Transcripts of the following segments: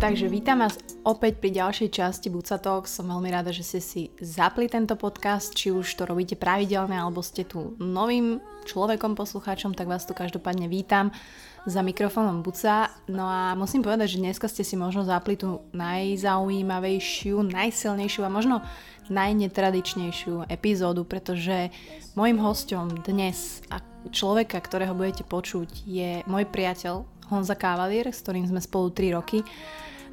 Takže vítam vás opäť pri ďalšej časti Buca Talk. Som veľmi rada, že ste si zapli tento podcast, či už to robíte pravidelne, alebo ste tu novým človekom, poslucháčom, tak vás tu každopádne vítam za mikrofónom Buca. No a musím povedať, že dneska ste si možno zapli tú najzaujímavejšiu, najsilnejšiu a možno najnetradičnejšiu epizódu, pretože môjim hostom dnes a človeka, ktorého budete počuť, je môj priateľ Honza Kavalier, s ktorým sme spolu 3 roky.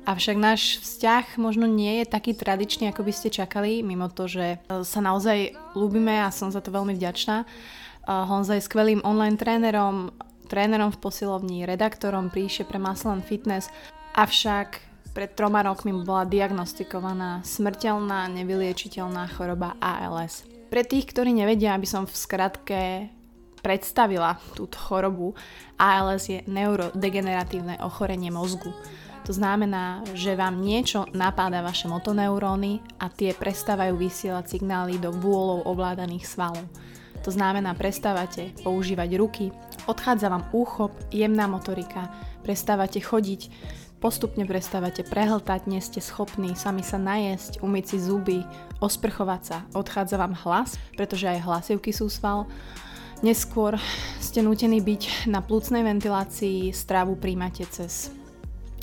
Avšak náš vzťah možno nie je taký tradičný, ako by ste čakali, mimo to, že sa naozaj ľúbime a som za to veľmi vďačná. Honza je skvelým online trénerom, trénerom v posilovni, redaktorom príše pre Muscle Fitness, avšak pred troma rokmi bola diagnostikovaná smrteľná nevyliečiteľná choroba ALS. Pre tých, ktorí nevedia, aby som v skratke predstavila túto chorobu, ALS je neurodegeneratívne ochorenie mozgu. To znamená, že vám niečo napáda vaše motoneuróny a tie prestávajú vysielať signály do vôľov ovládaných svalov. To znamená, prestávate používať ruky, odchádza vám úchop, jemná motorika, prestávate chodiť, postupne prestávate prehltať, nie ste schopní sami sa najesť, umyť si zuby, osprchovať sa, odchádza vám hlas, pretože aj hlasivky sú sval. Neskôr ste nútení byť na plúcnej ventilácii, strávu príjmate cez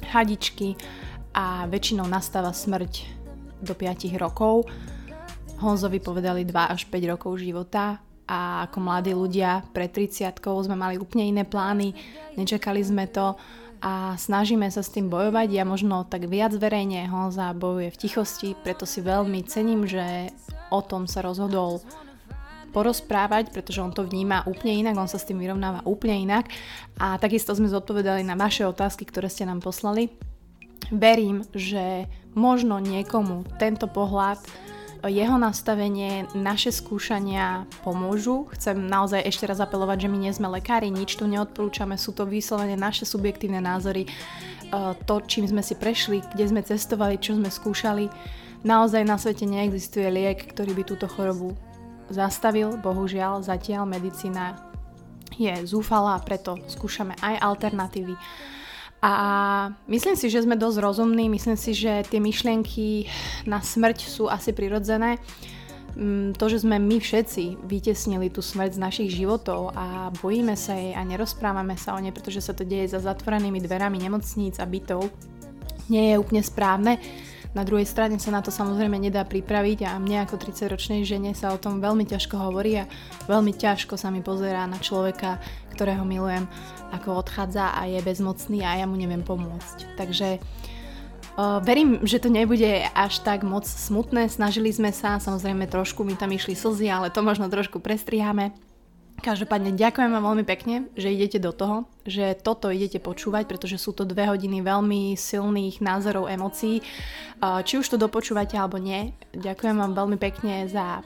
hadičky a väčšinou nastáva smrť do 5 rokov. Honzovi povedali 2 až 5 rokov života, a ako mladí ľudia pred 30 sme mali úplne iné plány, nečakali sme to a snažíme sa s tým bojovať. Ja možno tak viac verejne Honza bojuje v tichosti, preto si veľmi cením, že o tom sa rozhodol porozprávať, pretože on to vníma úplne inak, on sa s tým vyrovnáva úplne inak a takisto sme zodpovedali na vaše otázky, ktoré ste nám poslali. Verím, že možno niekomu tento pohľad jeho nastavenie, naše skúšania pomôžu. Chcem naozaj ešte raz apelovať, že my nie sme lekári, nič tu neodporúčame, sú to vyslovene naše subjektívne názory, e, to, čím sme si prešli, kde sme cestovali, čo sme skúšali. Naozaj na svete neexistuje liek, ktorý by túto chorobu zastavil, bohužiaľ zatiaľ medicína je zúfalá, preto skúšame aj alternatívy. A myslím si, že sme dosť rozumní, myslím si, že tie myšlienky na smrť sú asi prirodzené. Mm, to, že sme my všetci vytesnili tú smrť z našich životov a bojíme sa jej a nerozprávame sa o nej, pretože sa to deje za zatvorenými dverami nemocníc a bytov, nie je úplne správne. Na druhej strane sa na to samozrejme nedá pripraviť a mne ako 30-ročnej žene sa o tom veľmi ťažko hovorí a veľmi ťažko sa mi pozerá na človeka, ktorého milujem, ako odchádza a je bezmocný a ja mu neviem pomôcť. Takže Uh, verím, že to nebude až tak moc smutné, snažili sme sa, samozrejme trošku mi tam išli slzy, ale to možno trošku prestriháme. Každopádne ďakujem vám veľmi pekne, že idete do toho, že toto idete počúvať, pretože sú to dve hodiny veľmi silných názorov, emócií. Či už to dopočúvate alebo nie, ďakujem vám veľmi pekne za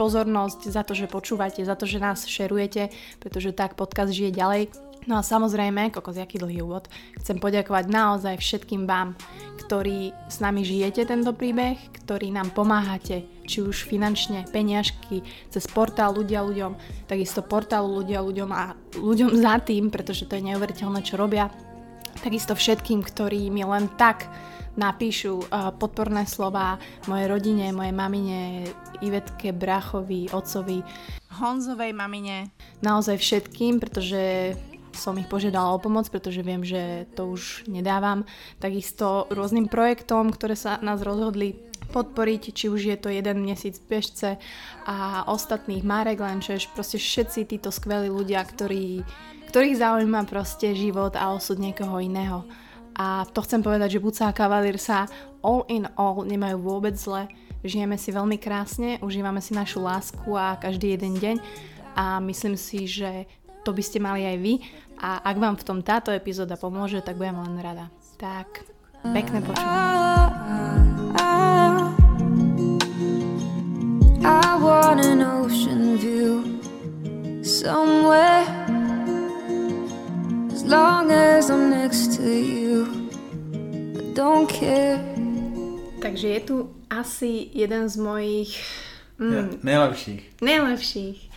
pozornosť, za to, že počúvate, za to, že nás šerujete, pretože tak podcast žije ďalej. No a samozrejme, kokos, jaký dlhý úvod, chcem poďakovať naozaj všetkým vám, ktorí s nami žijete tento príbeh, ktorí nám pomáhate, či už finančne, peniažky, cez portál ľudia ľuďom, takisto portál ľudia ľuďom a ľuďom za tým, pretože to je neuveriteľné, čo robia. Takisto všetkým, ktorí mi len tak napíšu uh, podporné slova mojej rodine, mojej mamine, Ivetke, Brachovi, Otcovi, Honzovej mamine, naozaj všetkým, pretože som ich požiadala o pomoc, pretože viem, že to už nedávam. Takisto rôznym projektom, ktoré sa nás rozhodli podporiť, či už je to jeden mesiac bežce a ostatných Marek Lenčeš, proste všetci títo skvelí ľudia, ktorí, ktorých zaujíma proste život a osud niekoho iného. A to chcem povedať, že Buca a Cavalier sa all in all nemajú vôbec zle. Žijeme si veľmi krásne, užívame si našu lásku a každý jeden deň a myslím si, že to by ste mali aj vy a ak vám v tom táto epizóda pomôže, tak budem len rada. Tak, pekné počúvanie. I want an ocean view somewhere As long as I'm next to you I don't care Takže je je tu asi jeden z mojich... Mm, ja, najlepších. Najlepších.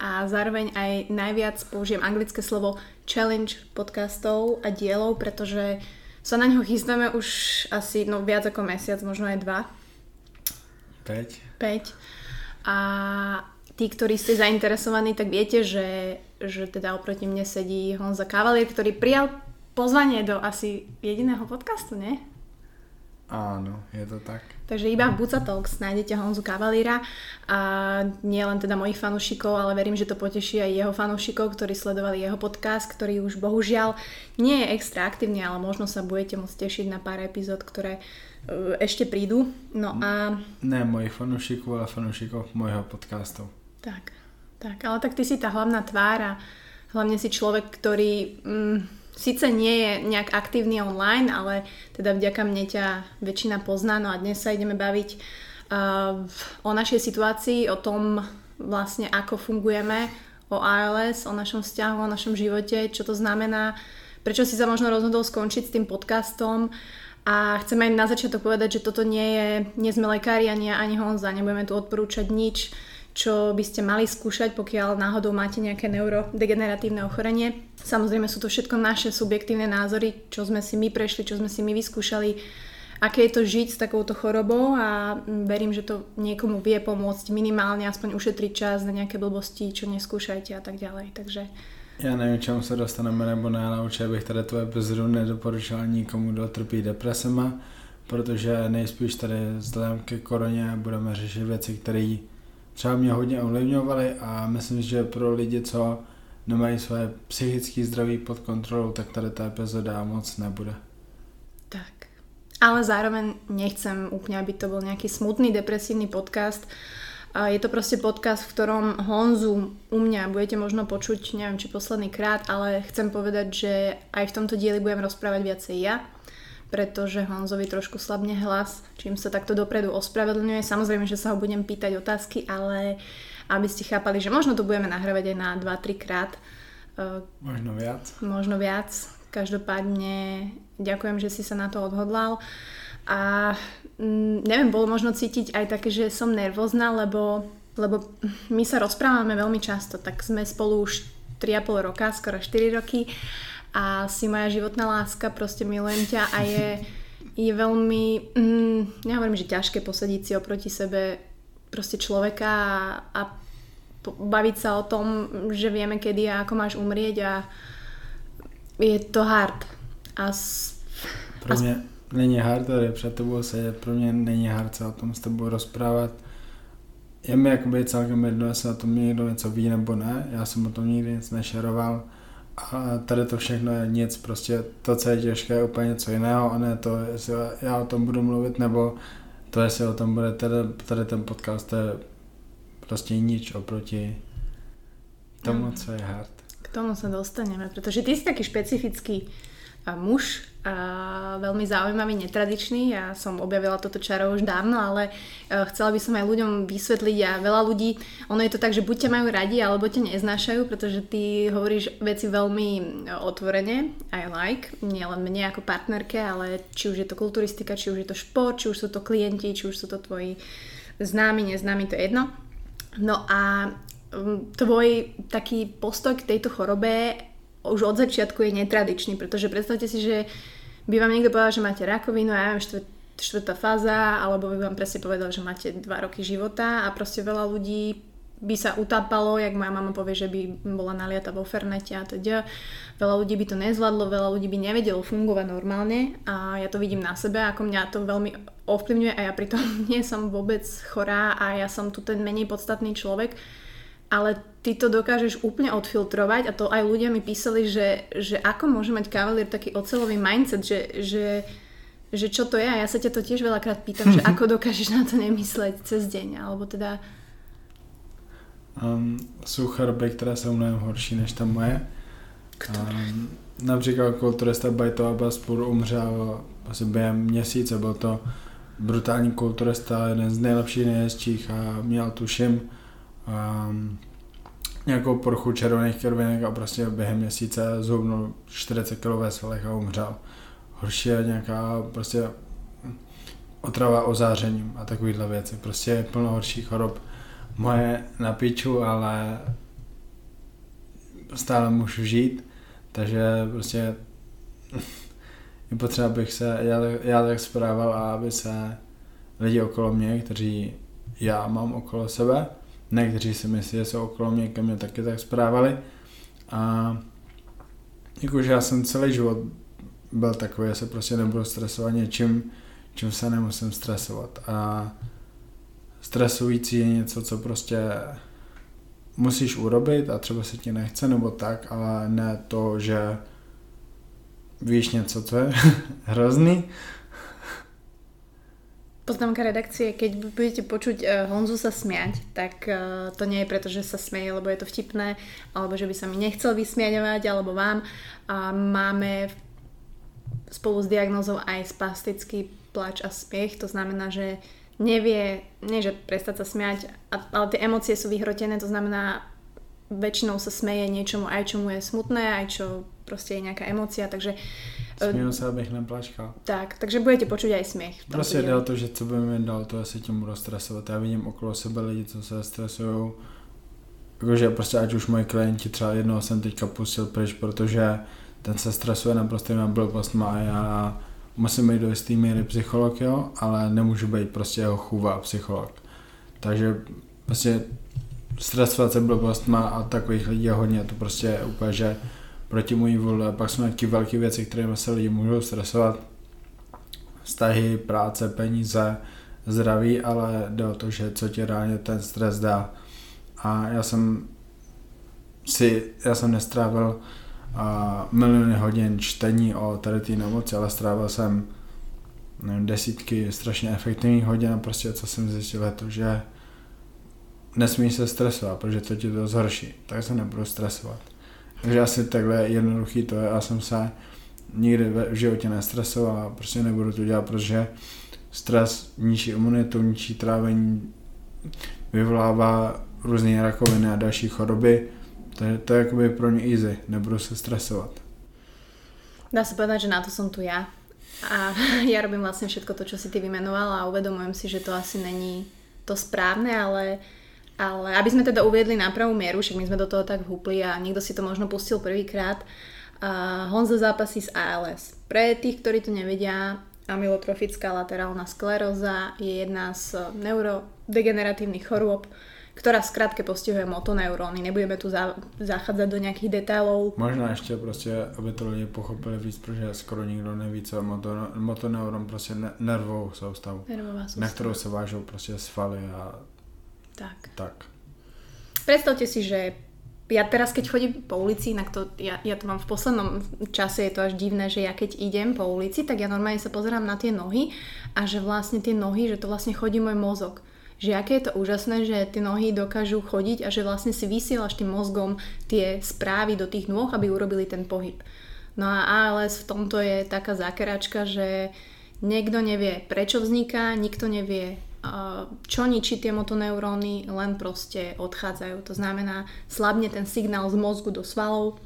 A zároveň aj najviac použijem anglické slovo challenge podcastov a dielov, pretože sa na ňo chystáme už asi no, viac ako mesiac, možno aj dva. 5. 5. A tí, ktorí ste zainteresovaní, tak viete, že, že teda oproti mne sedí Honza Kavalier, ktorý prijal pozvanie do asi jediného podcastu, nie? Áno, je to tak. Takže iba v Buca Talks nájdete Honzu Kavalíra a nie len teda mojich fanúšikov, ale verím, že to poteší aj jeho fanúšikov, ktorí sledovali jeho podcast, ktorý už bohužiaľ nie je extra aktívny, ale možno sa budete môcť tešiť na pár epizód, ktoré uh, ešte prídu. No a... Ne mojich fanúšikov, ale fanúšikov mojho podcastu. Tak, tak, ale tak ty si tá hlavná tvár a hlavne si človek, ktorý... Mm, síce nie je nejak aktívny online, ale teda vďaka mne ťa väčšina pozná. No a dnes sa ideme baviť uh, o našej situácii, o tom vlastne ako fungujeme, o ALS, o našom vzťahu, o našom živote, čo to znamená, prečo si sa možno rozhodol skončiť s tým podcastom. A chcem aj na začiatok povedať, že toto nie je, nie sme lekári ani, ani Honza, nebudeme tu odporúčať nič, čo by ste mali skúšať, pokiaľ náhodou máte nejaké neurodegeneratívne ochorenie. Samozrejme sú to všetko naše subjektívne názory, čo sme si my prešli, čo sme si my vyskúšali, aké je to žiť s takouto chorobou a verím, že to niekomu vie pomôcť minimálne aspoň ušetriť čas na nejaké blbosti, čo neskúšajte a tak ďalej. Takže já nevím, čemu se dostaneme nebo ne, ale určitě bych tady tu epizodu nedoporučil nikomu, kdo trpí depresema, protože nejspíš tady vzhledem ke koroně budeme řešit věci, které třeba mě hodně ovlivňovaly a myslím, že pro lidi, co nemají své psychické zdraví pod kontrolou, tak tady ta epizoda moc nebude. Tak. Ale zároveň nechcem úplne, aby to bol nejaký smutný, depresívny podcast. Je to proste podcast, v ktorom Honzu u mňa budete možno počuť, neviem či posledný krát, ale chcem povedať, že aj v tomto dieli budem rozprávať viacej ja pretože Honzovi trošku slabne hlas, čím sa takto dopredu ospravedlňuje. Samozrejme, že sa ho budem pýtať otázky, ale aby ste chápali, že možno to budeme nahrávať aj na 2-3 krát. E, možno viac. Možno viac. Každopádne ďakujem, že si sa na to odhodlal. A mm, neviem, bolo možno cítiť aj také, že som nervózna, lebo, lebo my sa rozprávame veľmi často, tak sme spolu už 3,5 roka, skoro 4 roky a si moja životná láska, proste milujem ťa a je, je veľmi, mm, nehovorím, že ťažké posadiť si oproti sebe proste človeka a, a baviť sa o tom, že vieme kedy a ako máš umrieť a je to hard. A s, pro mě a... není hard ale před tebou sedět, pro mě není hard se o tom s tebou rozprávat. Je mi jakoby celkem jedno, jestli o tom někdo něco ví nebo ne, já jsem o tom nikdy nic nešeroval a tady to všechno je nic, prostě to, co je těžké, je úplně něco jiného a ne to, jestli já o tom budu mluvit, nebo to, jestli o tom bude tady, tady ten podcast, to je prostě nič oproti tomu, co je hard. K tomu sa dostaneme, pretože ty si taký špecifický muž, a veľmi zaujímavý, netradičný. Ja som objavila toto čaro už dávno, ale e, chcela by som aj ľuďom vysvetliť a veľa ľudí, ono je to tak, že buď ťa majú radi, alebo ťa neznášajú, pretože ty hovoríš veci veľmi e, otvorene, aj like, nielen mne ako partnerke, ale či už je to kulturistika, či už je to šport, či už sú to klienti, či už sú to tvoji známi, neznámi, to je jedno. No a tvoj taký postoj k tejto chorobe už od začiatku je netradičný, pretože predstavte si, že by vám niekto povedal, že máte rakovinu, ja neviem, štvrt, štvrtá fáza, alebo by vám presne povedal, že máte 2 roky života a proste veľa ľudí by sa utápalo, jak moja mama povie, že by bola naliata vo fernete a teda. Veľa ľudí by to nezvládlo, veľa ľudí by nevedelo fungovať normálne a ja to vidím na sebe, ako mňa to veľmi ovplyvňuje a ja pritom nie som vôbec chorá a ja som tu ten menej podstatný človek, ale ty to dokážeš úplne odfiltrovať a to aj ľudia mi písali, že, že ako môže mať kavalier taký ocelový mindset, že, že, že čo to je. A ja sa ťa to tiež veľakrát pýtam, že ako dokážeš na to nemysleť cez deň, alebo teda... Um, sú choroby, které jsou mnohem horší než ta moje. Um, například kulturista Bajto Abaspur umřel asi během měsíce, byl to brutální kulturista, jeden z nejlepších nejjezdčích a měl tuším um, nějakou poruchu červených krvinek a prostě během měsíce zhubnul 40 kg ve svalech a umřel. Horší je nějaká prostě otrava ozářením a takovýhle věci. Prostě je plno horších chorob. Moje na piču, ale stále můžu žít, takže prostě je potřeba, abych se já, já tak správal a aby se lidi okolo mě, kteří já mám okolo sebe, ne kteří si myslí, že jsou okolo mě, ke mě taky tak správali. A jakože já jsem celý život byl takový, že se prostě nebudu stresovat něčím, čím se nemusím stresovat. A stresující je něco, co prostě musíš urobit a třeba se ti nechce nebo tak, ale ne to, že víš něco, co je hrozný. Poznámka redakcie, keď budete počuť uh, Honzu sa smiať, tak uh, to nie je preto, že sa smieje, lebo je to vtipné, alebo že by sa mi nechcel vysmiaňovať, alebo vám. Uh, máme spolu s diagnózou aj spastický plač a smiech, to znamená, že nevie, nie že prestať sa smiať, ale tie emócie sú vyhrotené, to znamená, väčšinou sa smeje niečomu, aj čo mu je smutné, aj čo proste je nejaká emócia, takže... E, Směju se, abych neplačkal. Tak, takže budete počuť aj smiech. Prostě jde o to, že co budeme dál, to asi tím budu stresovat. Já vidím okolo sebe lidi, co se stresují. Jakože prostě ať už moji klienti, třeba jednoho jsem teďka pustil pryč, protože ten se stresuje naprostýma blbostma a já musím být do jistý míry psycholog, jo, ale nemůžu být prostě jeho chůva psycholog. Takže prostě stresovat se blbostma a takových lidí je hodně, to prostě je úplně, že proti mojí vůli. A pak jsou nějaké velké věci, které se lidi můžou stresovat. Vztahy, práce, peníze, zdraví, ale jde o to, že co ti reálně ten stres dá. A já jsem si, já jsem nestrávil a miliony hodin čtení o tady té nemoci, ale strávil jsem nevím, desítky strašně efektivních hodin a prostě co jsem zjistil je to, že nesmíš se stresovat, protože to ti to zhorší, tak se nebudu stresovat. Takže asi takhle jednoduchý to je, já jsem se nikdy v životě nestresoval a prostě nebudu to dělat, protože stres ničí imunitu, ničí trávení, vyvolává různé rakoviny a další choroby, to je, to je jakoby pro mě easy, nebudu se stresovat. Dá sa povedať, že na to som tu ja. A ja robím vlastne všetko to, čo si ty vymenovala a uvedomujem si, že to asi není to správne, ale, ale aby sme teda uviedli na pravú mieru, však my sme do toho tak vhúpli a niekto si to možno pustil prvýkrát, uh, Honza zápasí s ALS. Pre tých, ktorí to nevedia, amylotrofická laterálna skleróza je jedna z neurodegeneratívnych chorôb, ktorá skrátke postihuje motoneuróny. Nebudeme tu za, zachádzať do nejakých detailov. Možná ještě prostě, aby to lidi pochopili víc, protože skoro nikdo neví, co motoneuron, prostě ne, nervovou soustavu. Nervová. Na kterou se vážou prostě svaly a tak. tak. Predstavte si, že ja teraz, keď chodím po ulici, inak to, ja, ja to mám v poslednom čase, je to až divné, že ja keď idem po ulici, tak ja normálne sa pozerám na tie nohy a že vlastne tie nohy, že to vlastne chodí môj mozog že aké je to úžasné, že tie nohy dokážu chodiť a že vlastne si vysielaš tým mozgom tie správy do tých nôh, aby urobili ten pohyb. No a ALS v tomto je taká zákeračka, že niekto nevie, prečo vzniká, nikto nevie, čo ničí tie motoneuróny, len proste odchádzajú. To znamená, slabne ten signál z mozgu do svalov,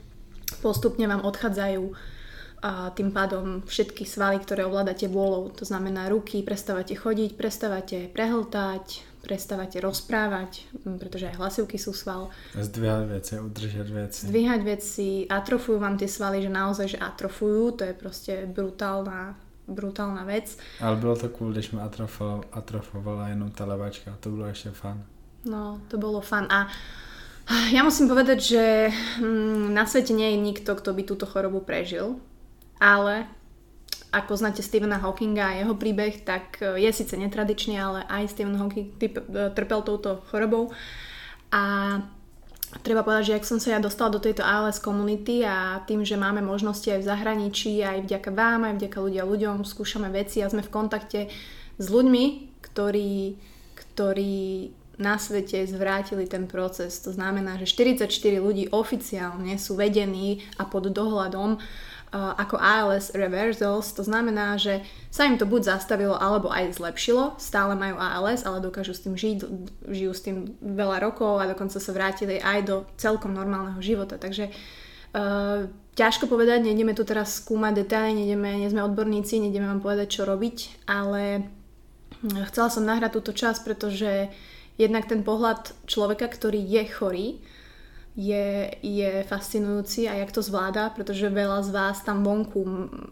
postupne vám odchádzajú a tým pádom všetky svaly, ktoré ovládate vôľou, to znamená ruky, prestávate chodiť, prestávate prehltať, prestávate rozprávať, pretože aj hlasivky sú sval. Zdvíhať veci, udržať veci. Zdvíhať veci, atrofujú vám tie svaly, že naozaj, že atrofujú, to je proste brutálna, brutálna vec. Ale bylo to cool, když mi atrofovala, atrofovala jenom tá levačka, to bolo ešte fun. No, to bolo fun a ja musím povedať, že mm, na svete nie je nikto, kto by túto chorobu prežil ale ak poznáte Stephena Hawkinga a jeho príbeh, tak e, je síce netradičný, ale aj Stephen Hawking e, trpel touto chorobou. A treba povedať, že ak som sa ja dostala do tejto ALS komunity a tým, že máme možnosti aj v zahraničí, aj vďaka vám, aj vďaka ľudia ľuďom, skúšame veci a sme v kontakte s ľuďmi, ktorí, ktorí na svete zvrátili ten proces. To znamená, že 44 ľudí oficiálne sú vedení a pod dohľadom uh, ako ALS reversals, to znamená, že sa im to buď zastavilo alebo aj zlepšilo, stále majú ALS, ale dokážu s tým žiť, žijú s tým veľa rokov a dokonca sa vrátili aj do celkom normálneho života. Takže uh, ťažko povedať, nejdeme tu teraz skúmať detaily, nejdeme, nie sme odborníci, nejdeme vám povedať, čo robiť, ale Chcela som nahrať túto časť, pretože jednak ten pohľad človeka, ktorý je chorý, je, je fascinujúci a jak to zvláda, pretože veľa z vás tam vonku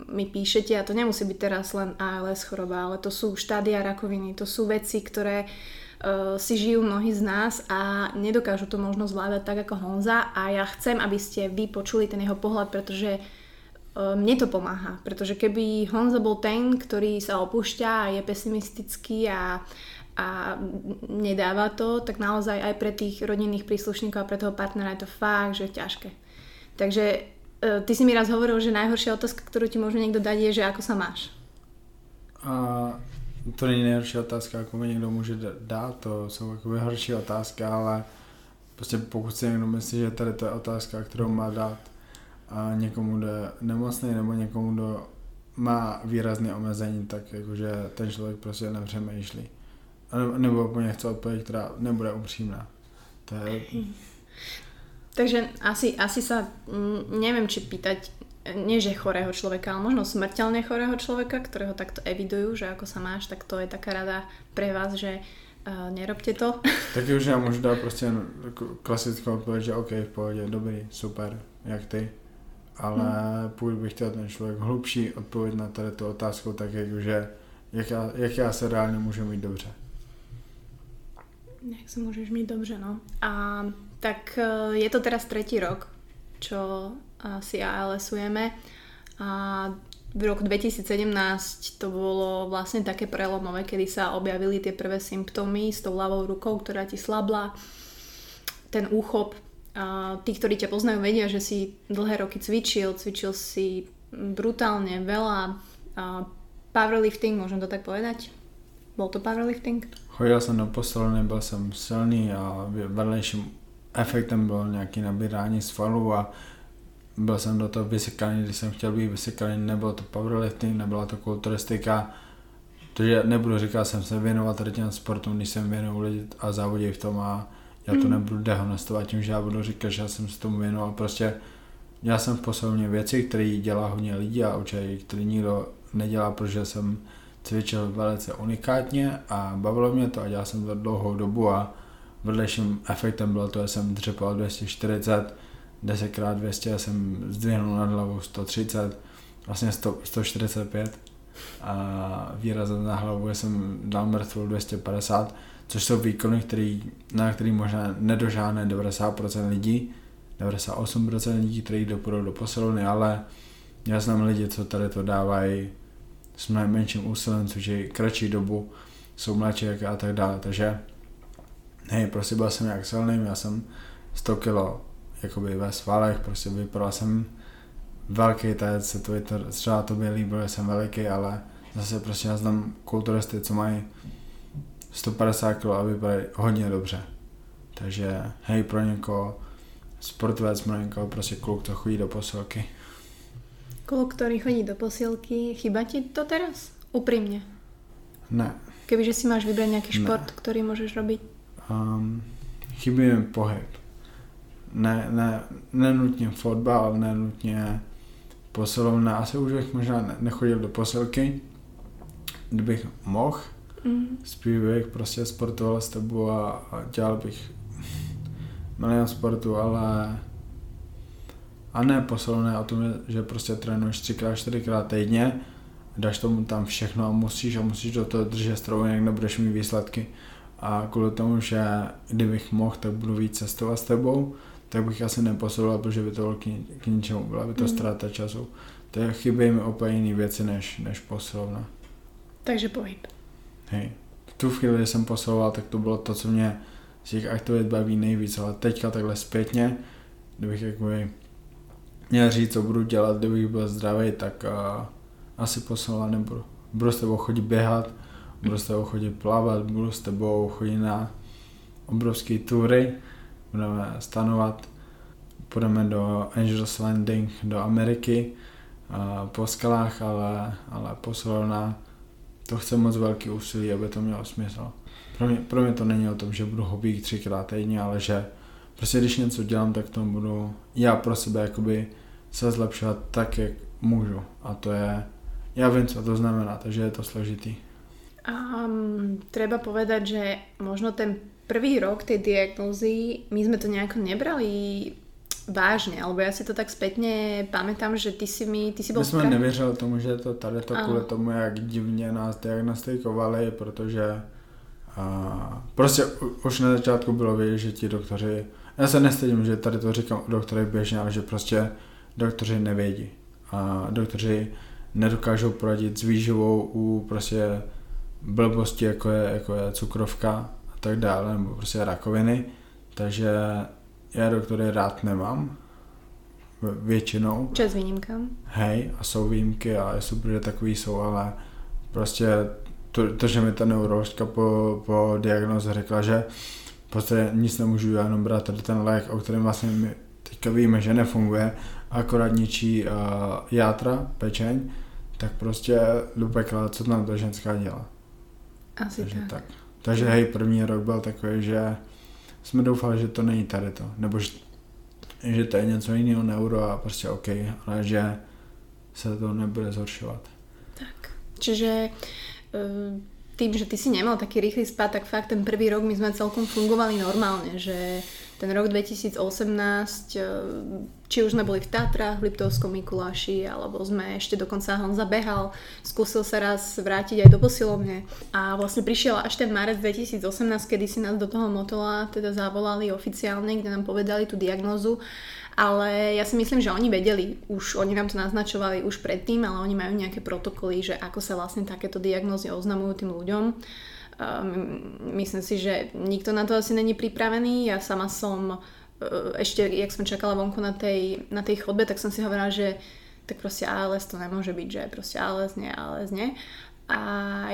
mi píšete a to nemusí byť teraz len ALS choroba, ale to sú štádia rakoviny, to sú veci, ktoré uh, si žijú mnohí z nás a nedokážu to možno zvládať tak ako Honza a ja chcem, aby ste vy počuli ten jeho pohľad, pretože uh, mne to pomáha, pretože keby Honza bol ten, ktorý sa opúšťa a je pesimistický a a nedáva to, tak naozaj aj pre tých rodinných príslušníkov a pre toho partnera je to fakt, že je ťažké. Takže e, ty si mi raz hovoril, že najhoršia otázka, ktorú ti môže niekto dať je, že ako sa máš. A to není nejhorší otázka, ako mi někdo může dát, to jsou jakoby horší otázka, ale prostě pokud si někdo myslí, že tady to je otázka, kterou má dát a někomu, kdo je nemocný nebo někomu, kdo má výrazné omezení, tak jakože ten člověk prostě nepřemýšlí nebo úplně chce odpověď, která nebude upřímná. To je... Takže asi, asi sa, mm, neviem, či pýtať, nie že chorého človeka, ale možno smrteľne chorého človeka, ktorého takto evidujú, že ako sa máš, tak to je taká rada pre vás, že uh, nerobte to. Tak už ja môžu dať proste klasickou odpoveď, že OK, v pohode, dobrý, super, jak ty. Ale hmm. pokud bych chtěl ten člověk hlubší odpověď na tady tu otázku, tak je, že jak já, jak já se reálně můžu mít dobře. Nech sa môžeš mať dobře, no. A tak e, je to teraz tretí rok, čo si ALSujeme a v roku 2017 to bolo vlastne také prelomové, kedy sa objavili tie prvé symptómy s tou ľavou rukou, ktorá ti slabla, ten úchop. A tí, ktorí ťa poznajú, vedia, že si dlhé roky cvičil, cvičil si brutálne veľa. A powerlifting, môžem to tak povedať? Bol to powerlifting? Chodil jsem do posilovny, byl jsem silný a vedlejším efektem bylo nějaké nabírání svalů a byl jsem do toho vysekaný, když jsem chtěl být vysekaný, nebylo to powerlifting, nebyla to kulturistika, protože nebudu říkat, jsem se věnoval tady těm sportům, když jsem věnoval lidi a závodí v tom a já to mm. nebudu dehonestovat tím, že já budu říkat, že já jsem se tomu věnoval, prostě já jsem v posilovně věci, které dělá hodně lidí a určitě, který nikdo nedělá, protože jsem cvičil velice unikátně a bavilo mě to a dělal jsem to dlouhou dobu a vedlejším efektem bylo to, že jsem dřepal 240, 10x200 jsem zdvihnul nad hlavou 130, vlastně 100, 145 a výrazem na hlavu jsem dal mrtvou 250, což jsou výkony, který, na který možná nedožáhne 90% lidí, 98% lidí, kteří dopadou do posilovny, ale já znám lidi, co tady to dávají s mnohem menším úsilem, což je kratší dobu, jsou mladší a tak dále, takže hej, prostě byl jsem jak silný, já jsem 100 kg jakoby ve svalech, prostě vypadal jsem velký tajec, se to, třeba to by líbilo, že jsem veliký, ale zase prostě já znám kulturisty, co mají 150 kg a vypadají hodně dobře. Takže hej, pro někoho sportovec, pro někoho prostě kluk, co chodí do posilky. Kluk, ktorý chodí do posilky, chyba ti to teraz? Úprimne. Ne. Kebyže si máš vybrať nejaký šport, ne. ktorý môžeš robiť? Um, chybí mi pohyb. Ne, ne, nenutně fotbal, nenutně posilovna. Asi už bych možná nechodil do posilky, kdybych mohl. Mm. Spíš bych prostě sportoval s tebou a, a dělal bych milion sportu, ale a ne posilovné o tom, že prostě trénuješ třikrát, čtyřikrát týdně, dáš tomu tam všechno a musíš a musíš do toho držet stravu, jinak nebudeš mít výsledky. A kvůli tomu, že kdybych mohl, tak budu víc cestovat s tebou, tak bych asi neposiloval, protože by to bylo k, k ničemu, byla by to mm. ztráta času. je chybí mi úplně jiné věci než, než posilovna. Takže pohyb. Hej. V tu chvíli, kdy jsem posiloval, tak to bylo to, co mě z těch aktivit baví nejvíc, ale teďka takhle zpětně, kdybych jakoby měl říct, co budu dělat, kdybych byl zdravý, tak uh, asi posilovat nebudu. Budu s tebou chodit běhat, budu s tebou chodit plavat, budu s tebou chodit na obrovské tury, budeme stanovat, půjdeme do Angels Landing, do Ameriky, uh, po skalách, ale, ale posilovna, to chce moc velký úsilí, aby to mělo smysl. Pro mě, pro mě to není o tom, že budu hobík třikrát týdně, ale že prostě když něco dělám, tak to budu já pro sebe jakoby se zlepšovat tak, jak můžu. A to je, já vím, co to znamená, takže je to složitý. Um, treba povedať, že možno ten prvý rok tej diagnózy my sme to nejako nebrali vážne, alebo ja si to tak spätne pamätám, že ty si mi, ty si bol... My jsme nevěřili tomu, že je to tady to kvůli tomu, jak divně nás diagnostikovali, protože a prostě už na začátku bylo vidět, že ti doktoři, já se nestydím, že tady to říkám o doktorech běžně, ale že prostě doktoři nevědí. A doktoři nedokážou poradit s výživou u prostě blbosti, jako je, jako je cukrovka a tak dále, nebo prostě rakoviny. Takže já doktory rád nemám, většinou. Čas výjimkám. Hej, a jsou výjimky a super, že takový jsou, ale prostě to, to že mi ta neuroložka po, po diagnoze řekla, že prostě nic nemůžu, já jenom brát tady ten lék, o kterém vlastně my teďka víme, že nefunguje, akorát ničí uh, játra, pečeň, tak prostě do pekla, co tam to ženská dělá. Asi Takže tak. tak. Takže hej, první rok byl takový, že jsme doufali, že to není tady to, nebo že, že to je něco jiného neuro a prostě OK, ale že se to nebude zhoršovat. Tak. Čiže eh, tým, že ty si nemal taký rýchly spad, tak fakt ten prvý rok my sme celkom fungovali normálne, že ten rok 2018, eh, či už sme boli v Tatrách, v Liptovskom Mikuláši, alebo sme ešte dokonca Honza behal, skúsil sa raz vrátiť aj do posilovne a vlastne prišiel až ten marec 2018, kedy si nás do toho motola teda zavolali oficiálne, kde nám povedali tú diagnózu ale ja si myslím, že oni vedeli, už oni nám to naznačovali už predtým, ale oni majú nejaké protokoly, že ako sa vlastne takéto diagnózy oznamujú tým ľuďom. Um, myslím si, že nikto na to asi není pripravený. Ja sama som ešte, jak som čakala vonku na tej, na tej chodbe, tak som si hovorila, že tak proste ALS to nemôže byť, že proste ALS nie, ALS nie. A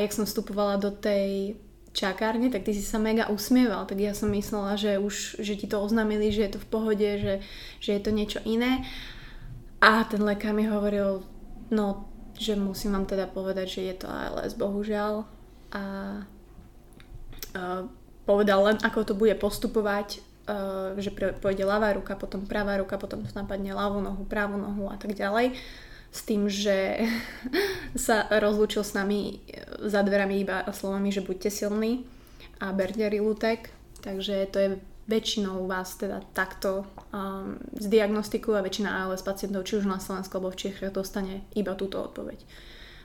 jak som vstupovala do tej čakárne, tak ty si sa mega usmieval, tak ja som myslela, že už, že ti to oznámili, že je to v pohode, že, že je to niečo iné. A ten lekár mi hovoril, no, že musím vám teda povedať, že je to ALS, bohužiaľ. A, a povedal len, ako to bude postupovať, že pôjde ľavá ruka, potom pravá ruka, potom to napadne ľavú nohu, pravú nohu a tak ďalej s tým, že sa rozlúčil s nami za dverami iba slovami, že buďte silní a berte rilutek. Takže to je väčšinou vás teda takto um, zdiagnostikujú a väčšina ALS pacientov, či už na Slovensku alebo v Čechách, dostane iba túto odpoveď.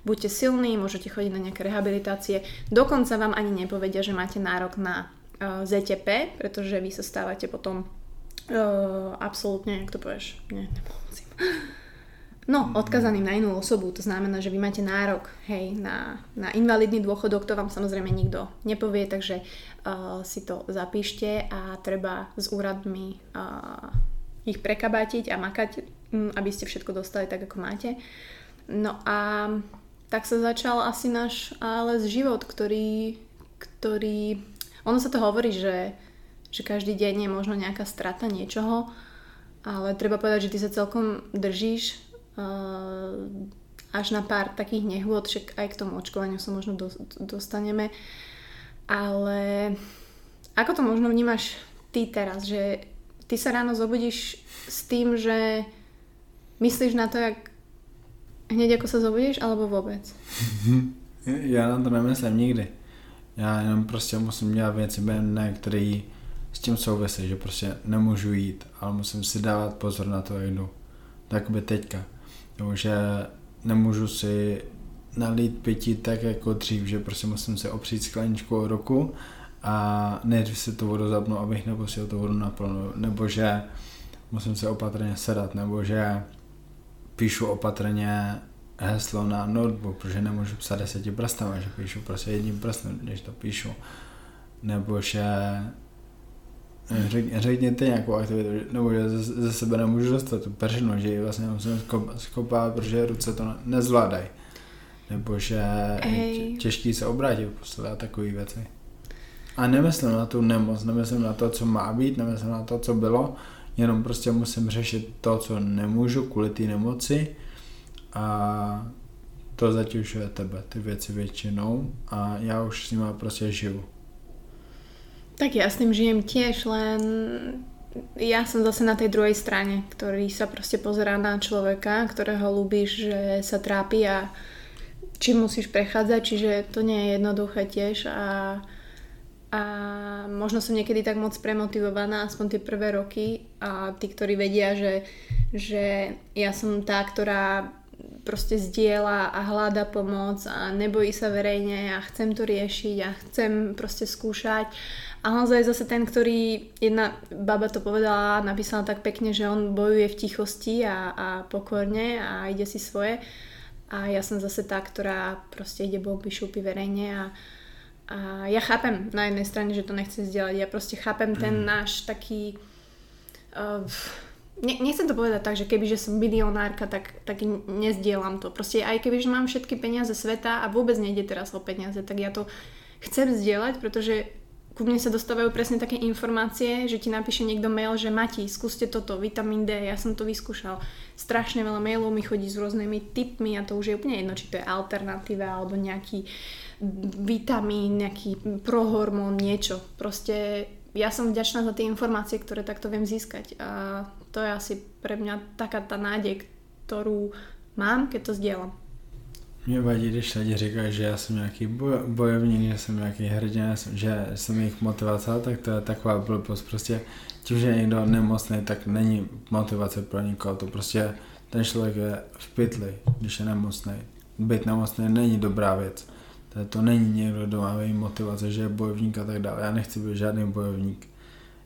Buďte silní, môžete chodiť na nejaké rehabilitácie. Dokonca vám ani nepovedia, že máte nárok na ZTP, pretože vy sa stávate potom uh, absolútne, jak to povieš, nie, nemusím No, odkazaným na inú osobu, to znamená, že vy máte nárok hej, na, na invalidný dôchodok, to vám samozrejme nikto nepovie, takže uh, si to zapíšte a treba s úradmi uh, ich prekabátiť a makať, um, aby ste všetko dostali tak, ako máte. No a tak sa začal asi náš ALS život, ktorý, ktorý... Ono sa to hovorí, že, že každý deň je možno nejaká strata niečoho, ale treba povedať, že ty sa celkom držíš až na pár takých nehôd, však aj k tomu očkovaniu sa možno do, dostaneme. Ale ako to možno vnímaš ty teraz, že ty sa ráno zobudíš s tým, že myslíš na to, jak hneď ako sa zobudíš, alebo vôbec? Já na to nemyslím nikdy. Já jenom prostě musím dělat věci během které s tím souvisí, že prostě nemůžu jít, ale musím si dávat pozor na to, jak jdu. Tak by teďka. Jo, že nemůžu si nalít pití tak jako dřív, že prostě musím si opřít skleničku o ruku a nejdřív si tu vodu zapnu, abych nepustil tu vodu naplno, nebo že musím se opatrně sedat, nebo že píšu opatrně heslo na notebook, protože nemůžu psát deseti prstama, že píšu prostě jedním prstem, když to píšu. Nebo že Řek, řekněte nějakou aktivitu, nebo že ze, ze sebe nemůžu dostat tu peřinu, že ji vlastně musím skopat, protože ruce to nezvládají. Nebo že je těžký se obrátit v posteli a takové věci. A nemyslím na tu nemoc, nemyslím na to, co má být, nemyslím na to, co bylo, jenom prostě musím řešit to, co nemůžu kvůli té nemoci a to zatěžuje tebe, ty věci většinou a já už s nima prostě žiju. Tak ja s tým žijem tiež, len ja som zase na tej druhej strane, ktorý sa proste pozerá na človeka, ktorého ľúbiš, že sa trápi a čím musíš prechádzať, čiže to nie je jednoduché tiež a, a možno som niekedy tak moc premotivovaná, aspoň tie prvé roky a tí, ktorí vedia, že, že ja som tá, ktorá proste zdieľa a hľada pomoc a nebojí sa verejne a chcem to riešiť a chcem proste skúšať. A naozaj zase ten, ktorý, jedna baba to povedala, napísala tak pekne, že on bojuje v tichosti a, a pokorne a ide si svoje. A ja som zase tá, ktorá proste ide bomby šúpy verejne a, a ja chápem na jednej strane, že to nechce zdieľať. Ja proste chápem ten mm. náš taký... Uh, ne, nechcem to povedať tak, že keby že som milionárka, tak, tak nezdielam to. Proste aj keby že mám všetky peniaze sveta a vôbec nejde teraz o peniaze, tak ja to chcem zdieľať, pretože ku mne sa dostávajú presne také informácie, že ti napíše niekto mail, že Mati, skúste toto, vitamín D, ja som to vyskúšal. Strašne veľa mailov mi chodí s rôznymi typmi a to už je úplne jedno, či to je alternatíva alebo nejaký vitamín, nejaký prohormón, niečo. Proste ja som vďačná za tie informácie, ktoré takto viem získať a to je asi pre mňa taká tá nádej, ktorú mám, keď to zdieľam. Mě vadí, když lidi říkají, že já jsem nějaký bojovník, že jsem nějaký hrdina, že jsem jejich motivace, tak to je taková blbost. Prostě tím, že je někdo nemocný, tak není motivace pro nikoho. To prostě ten člověk je v pytli, když je nemocný. Být nemocný není dobrá věc. To, to není někdo, kdo má motivace, že je bojovník a tak dále. Já nechci být žádný bojovník.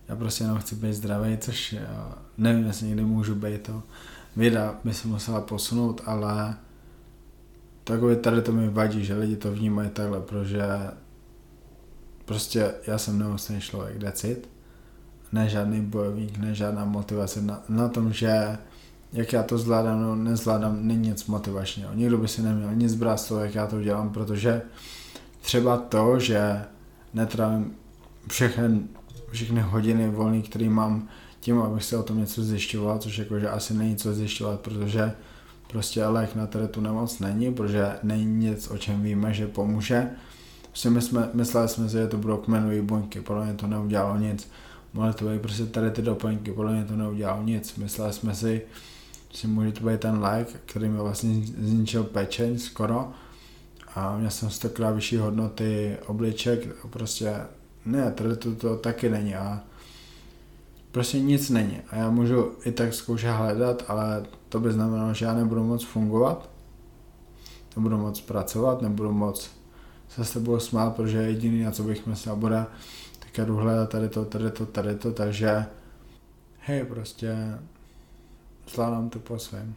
Já prostě jenom chci být zdravý, což já nevím, jestli někdy můžu být to. Věda by se musela posunout, ale takové tady to mi vadí, že lidi to vnímají takhle, protože prostě já jsem nemocný člověk, decit. Ne žádný bojovník, ne žádná motivace na, na tom, že jak já to zvládám, no nezvládám, není nic motivačního. Nikdo by si neměl nic brát z toho, jak já to dělám, protože třeba to, že netrávím všechny, všechny hodiny volný, který mám tím, abych si o tom něco zjišťoval, což jakože asi není co zjišťovat, protože prostě lék na tady tu nemoc není, protože není nic, o čem víme, že pomůže. Prostě my jsme, mysleli jsme si, že to budou kmenové buňky, podle mě to neudělalo nic. Mohly to být prostě tady ty doplňky, podle mě to neudělalo nic. Mysleli jsme si, že může to být ten lék, který mi vlastně zničil pečeň skoro. A měl jsem stokrát vyšší hodnoty obliček, prostě ne, tady to, to taky není a prostě nic není. A já můžu i tak zkoušet hledat, ale to by znamenalo, že já nebudu moc fungovat, nebudu moc pracovat, nebudu moc se s tebou smát, protože jediný, na co bych myslel, bude tak já jdu hledat tady to, tady to, tady to, takže hej, prostě zvládám to po svém.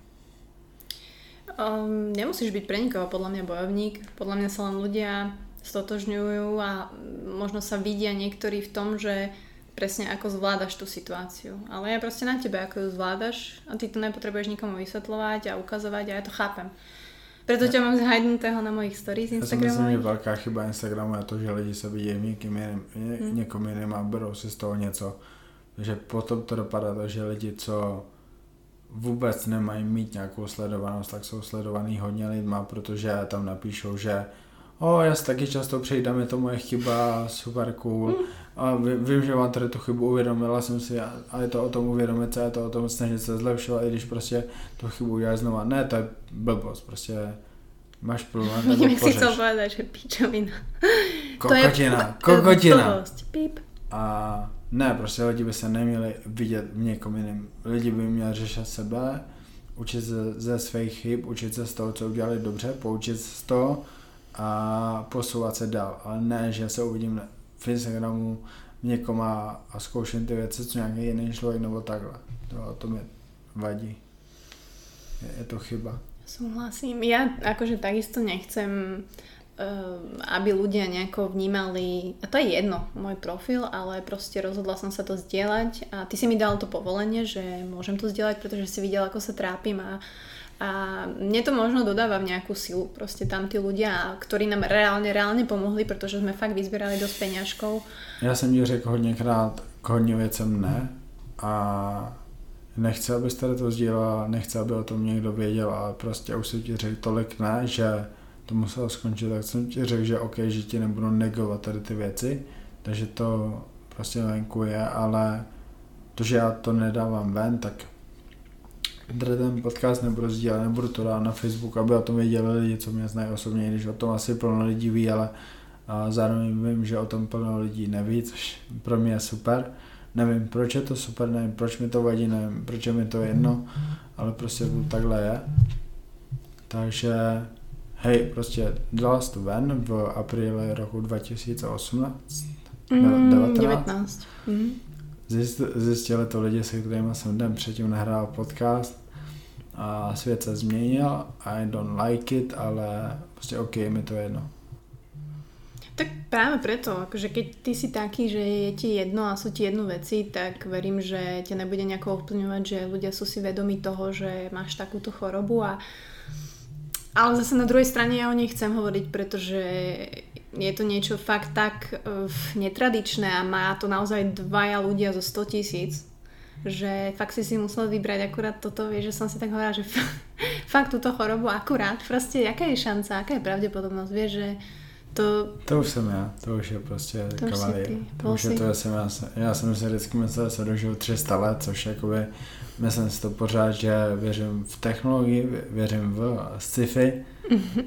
Um, nemusíš byť pre nikoho podľa mňa bojovník. Podľa mňa sa len ľudia stotožňujú a možno sa vidia niektorí v tom, že presne ako zvládaš tú situáciu. Ale je proste na tebe, ako ju zvládaš a ty to nepotrebuješ nikomu vysvetľovať a ukazovať a ja to chápem. Preto ťa mám zhajdnutého na mojich stories Instagramu. Já si myslím, že velká chyba Instagramu je to, že lidi se vidí někým jiným, hmm. někom jiným a berou si z toho něco. Takže potom to dopadá to, že lidi, co vůbec nemají mít nějakou sledovanost, tak jsou sledovaný hodně lidma, protože tam napíšou, že o, já si taky často přejdám, je to moje chyba, super cool. Hmm a vím, že mám tady tu chybu, uvědomila jsem si a je to o tom uvědomit se, je to o tom snažit se zlepšovat, i když prostě tu chybu uděláš znova. Ne, to je blbost, prostě máš problém, nebo Nevím, si chcel povedať, že pičovina. Kokotina, kokotina. A ne, prostě lidi by se neměli vidět v někom jiném. Lidi by měli řešit sebe, učit se ze svých chyb, učit se z toho, co udělali dobře, poučit se z toho a posouvat se dál. Ale ne, že se uvidím v Instagramu někom a, a zkouším ty věci, co nějaký jiný člověk nebo takhle. To, to mi vadí. Je, je to chyba. Súhlasím. Ja akože takisto nechcem aby ľudia nejako vnímali, a to je jedno, môj profil, ale proste rozhodla som sa to zdieľať a ty si mi dal to povolenie, že môžem to zdieľať, pretože si videla, ako sa trápim a a mne to možno dodáva v nejakú silu. Proste tam tí ľudia, ktorí nám reálne, reálne pomohli, pretože sme fakt vyzbierali dosť peňažkov. Já jsem ti řekl hodněkrát k hodně věcem ne a nechci, abyste to sdílela, nechci, aby o tom někdo věděl, ale prostě už jsem ti řekl tolik ne, že to muselo skončit, tak jsem ti řekl, že OK, že ti nebudu negovat tady ty věci, takže to prostě venku je, ale to, že já to nedávám ven, tak tady ten podcast nebudu sdílet, nebudu to dát na Facebook, aby o tom věděli lidi, co mě znají osobně, když o tom asi plno lidí ví, ale a zároveň vím, že o tom plno lidí neví, což pro mě je super. Nevím, proč je to super, nevím, proč mi to vadí, nevím, proč je mi to jedno, ale prostě to takhle je. Takže hej, prostě dala to ven v apríli roku 2018. Mm, 19. 19. Mm. Zjistili to lidi, se kterými jsem den předtím nahrál podcast a svět se změnil, I don't like it, ale prostě OK, mi to jedno. Tak práve preto, akože keď ty si taký, že je ti jedno a sú ti jedno veci, tak verím, že ťa nebude nejako ovplyvňovať, že ľudia sú si vedomi toho, že máš takúto chorobu a ale zase na druhej strane ja o nej chcem hovoriť, pretože je to niečo fakt tak uh, netradičné a má to naozaj dvaja ľudia zo 100 tisíc, že fakt si si musel vybrať akurát toto, vieš, že som si tak hovorila, že fakt túto chorobu akurát, proste aká je šanca, aká je pravdepodobnosť, vieš, že to... To už jsem já, to už je prostě to kavalír. To už je to, jsem já, já jsem si vždycky myslel, že se dožiju 300 let, což jakoby, myslím si to pořád, že věřím v technologii, věřím v sci-fi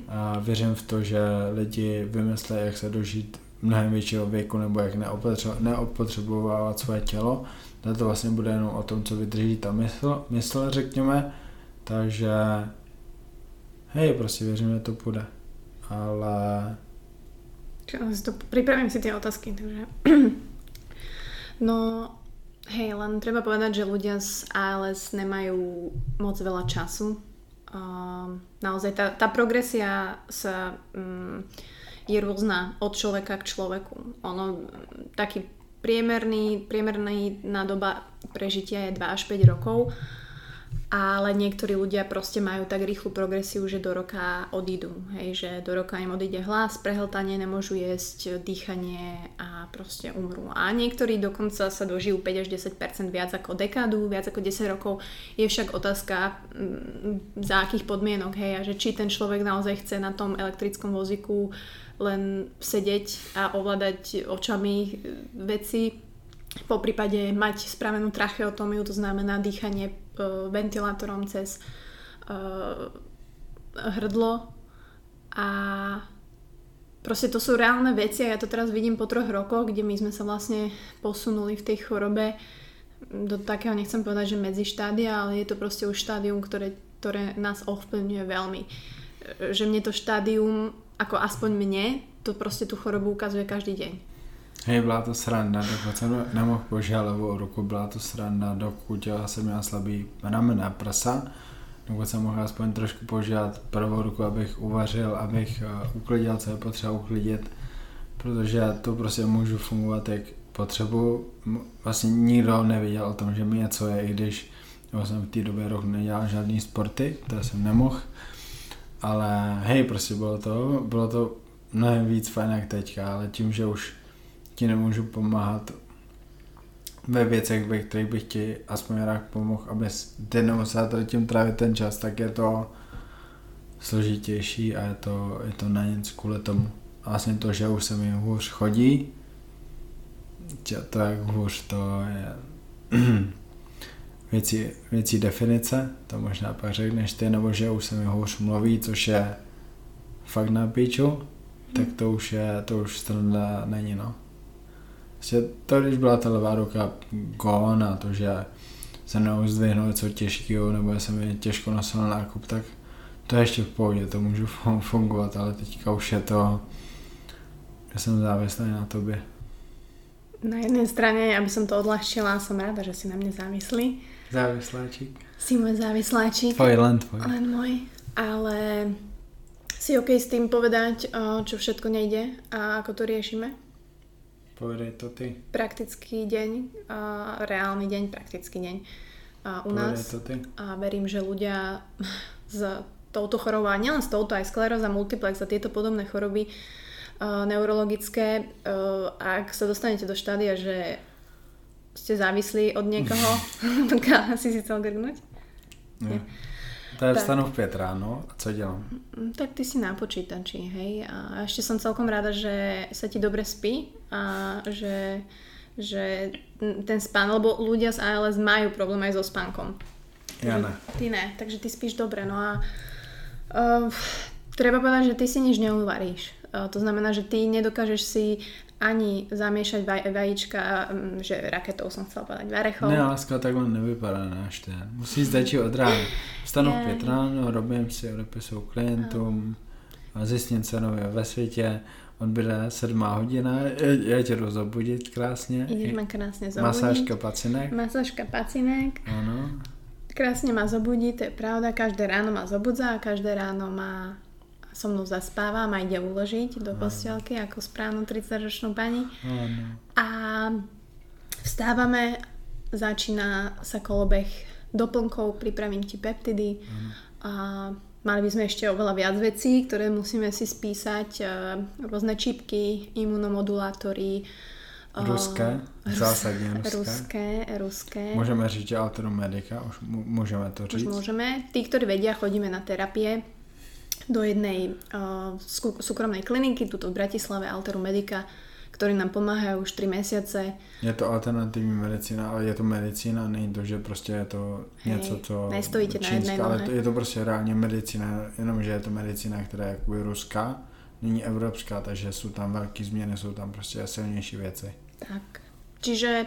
a věřím v to, že lidi vymyslí, jak se dožít mnohem většího věku nebo jak neopotřebovávat své tělo. Tak to vlastně bude jenom o tom, co vydrží ta mysl, mysl řekněme. Takže hej, prostě věřím, že to půjde. Ale to, pripravím si tie otázky, takže... no, hej, len treba povedať, že ľudia z ALS nemajú moc veľa času. Uh, naozaj tá, tá progresia sa um, je rôzna od človeka k človeku. Ono, taký priemerný, priemerný na doba prežitia je 2 až 5 rokov ale niektorí ľudia proste majú tak rýchlu progresiu, že do roka odídu. Hej, že do roka im odíde hlas, prehltanie, nemôžu jesť, dýchanie a proste umrú. A niektorí dokonca sa dožijú 5 až 10% viac ako dekádu, viac ako 10 rokov. Je však otázka, mm, za akých podmienok, hej, a že či ten človek naozaj chce na tom elektrickom vozíku len sedieť a ovládať očami veci, po prípade mať spravenú tracheotomiu, to znamená dýchanie uh, ventilátorom cez uh, hrdlo. A proste to sú reálne veci a ja to teraz vidím po troch rokoch, kde my sme sa vlastne posunuli v tej chorobe. Do takého, nechcem povedať, že medzi štádia, ale je to proste už štádium, ktoré, ktoré nás ovplyvňuje veľmi. Že mne to štádium, ako aspoň mne, to proste tú chorobu ukazuje každý deň Hej, byla to sranda, dokud jsem nemohl požívat levou ruku, byla to sranda, dokud jsem měl slabý ramena, prsa, dokud jsem mohl aspoň trošku požívat pravou ruku, abych uvařil, abych uh, uklidil, co je potřeba uklidit, protože já to prostě můžu fungovat jak potřebu. Vlastně nikdo nevěděl o tom, že mi něco je, i když jsem v té době rok nedělal žádný sporty, které jsem nemohl, ale hej, prostě bylo to, bylo to mnohem víc fajn jak teďka, ale tím, že už ti nemůžu pomáhat ve věcech, ve kterých bych ti aspoň rád pomohl, aby ty nemusel tady tím trávit ten čas, tak je to složitější a je to, je to na nic kvůli tomu. A vlastně to, že už se mi hůř chodí, to jak hůř, to je věcí, věcí definice, to možná pak řekneš ty, nebo že už se mi hůř mluví, což je fakt na píču, tak to už je, to už strana není, no. Prostě to, když byla ta levá ruka gone a to, že se nemohu zdvihnout něco těžkého, nebo se mi těžko nosil nákup, tak to je ještě v pohodě, to můžu fungovat, ale teďka už je to, že jsem závislý na tobě. Na jednej strane, aby som to odľahčila, som rada, že si na mne závislý. Závisláčik. Si môj závisláčik. Tvoj, len tvoj. Len môj. Ale si OK s tým povedať, čo všetko nejde a ako to riešime? Povedaj to ty. Praktický deň, uh, reálny deň, praktický deň uh, u Povedaj nás. to ty. A verím, že ľudia s touto chorobou, a nielen s touto, aj skleróza multiplex a tieto podobné choroby uh, neurologické, uh, ak sa dostanete do štádia, že ste závislí od niekoho, asi si chcel grgnúť? Nie. To je vstanu v 5 ráno a co dělám? Mm, tak ty si na počítači, hej. A ešte som celkom rada, že sa ti dobre spí a že, že ten spán, lebo ľudia z ALS majú problém aj so spánkom. Ja ne. Ty ne, takže ty spíš dobre. No a uh, treba povedať, že ty si nič neuvaríš. Uh, to znamená, že ty nedokážeš si ani zamiešať vaj, vajíčka, um, že raketou som chcela povedať, varechou. Ne, láska takhle nevypadá náš ten. Musí stačí od rána. Vstanu v pět ráno, robím si odepisu klientům, zjistím, co nové ve světě, odbyde sedmá hodina, já tě jdu zobudit krásně. Ideš ma krásne zobudiť. Masážka pacinek. Masážka pacinek. Áno. Krásne ma zobudí, to je pravda. Každé ráno ma zobudza a každé ráno ma so mnou zaspáva, ma ide uložiť do postielky ako správnu 30-ročnú pani. Áno. A vstávame, začína sa kolobeh doplnkov, pripravím ti peptidy a mali by sme ešte oveľa viac vecí, ktoré musíme si spísať, e, rôzne čipky, imunomodulátory, e, Ruské, zásadně ruské. ruské, ruské. Můžeme říct, že Medica, už můžeme to Už říct. môžeme. Tí, ktorí vedia, chodíme na terapie do jednej uh, súkromnej kliniky, tuto v Bratislave, Alteru Medica, ktorí nám pomáhajú už 3 mesiace. Je to alternativní medicína, ale je to medicína, není to, že prostě je to Hej, něco, co nestojíte na jedné ale to, je to prostě reálně medicína, jenom že je to medicína, která je jakoby ruská, není evropská, takže jsou tam velké změny, jsou tam prostě silnější věci. Tak. Čiže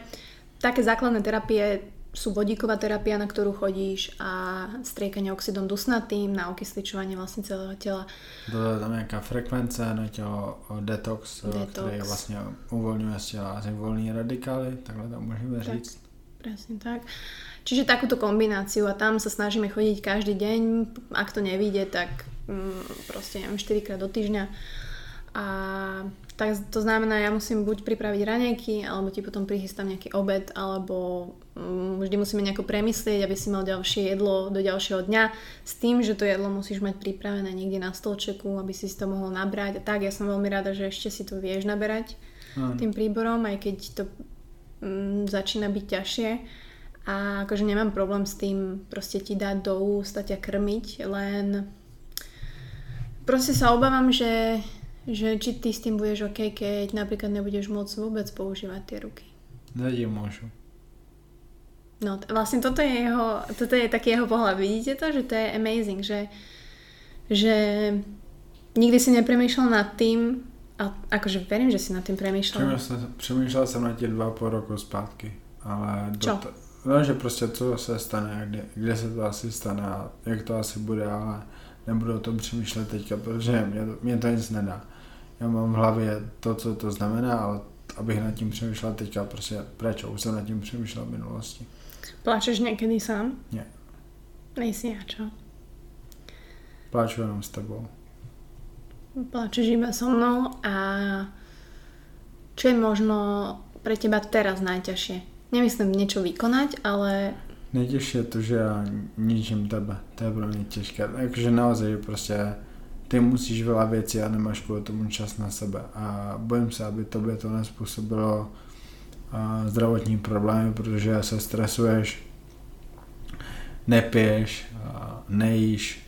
také základné terapie sú vodíková terapia, na ktorú chodíš a striekanie oxidom dusnatým na okysličovanie vlastne celého tela. Je tam nějaká frekvence na tělo, o detox, Detox. který vlastně uvolňuje z těla asi volný radikály, takhle to můžeme Tak. říct. Presne tak. Čiže takúto kombináciu a tam sa snažíme chodiť každý deň. Ak to nevíde, tak mm, proste neviem, 4 krát do týždňa. A tak to znamená, ja musím buď pripraviť raňajky, alebo ti potom prichystám nejaký obed, alebo vždy musíme nejako premyslieť, aby si mal ďalšie jedlo do ďalšieho dňa s tým, že to jedlo musíš mať pripravené niekde na stolčeku, aby si si to mohol nabrať. A tak ja som veľmi rada, že ešte si to vieš naberať Áno. tým príborom, aj keď to mm, začína byť ťažšie. A akože nemám problém s tým proste ti dať do úst a ťa krmiť, len proste sa obávam, že, že či ty s tým budeš OK, keď napríklad nebudeš môcť vôbec používať tie ruky. Lidi můžu. No, vlastne toto je, jeho, toto je taký jeho pohľad. Vidíte to, že to je amazing, že, že nikdy si nepremýšľal nad tým, a akože verím, že si nad tým premýšľal. Přemýšlel, přemýšlel jsem na tě dva půl roku zpátky, ale... Čo? t- No, že prostě co se stane, kde, kde se to asi stane a jak to asi bude, ale nebudu o tom přemýšlet teďka, protože mě to, mě to nic nedá. Já mám v hlavě to, co to znamená, ale abych nad tím přemýšlel teďka, prostě prečo, už jsem nad tím přemýšlel v minulosti. Plačeš niekedy sám? Nie. Nejsi ja, čo? Pláču jenom s tebou. Plačeš iba so mnou a čo je možno pre teba teraz najťažšie? Nemyslím niečo vykonať, ale Nejtěžší je to, že já ničím tebe. To je pro mě těžké. Takže naozaj, že prostě ty musíš veľa věcí a nemáš kvůli tomu čas na sebe. A bojím se, aby tobě to nespůsobilo a, zdravotní problémy, protože se stresuješ, nepiješ, nejíš,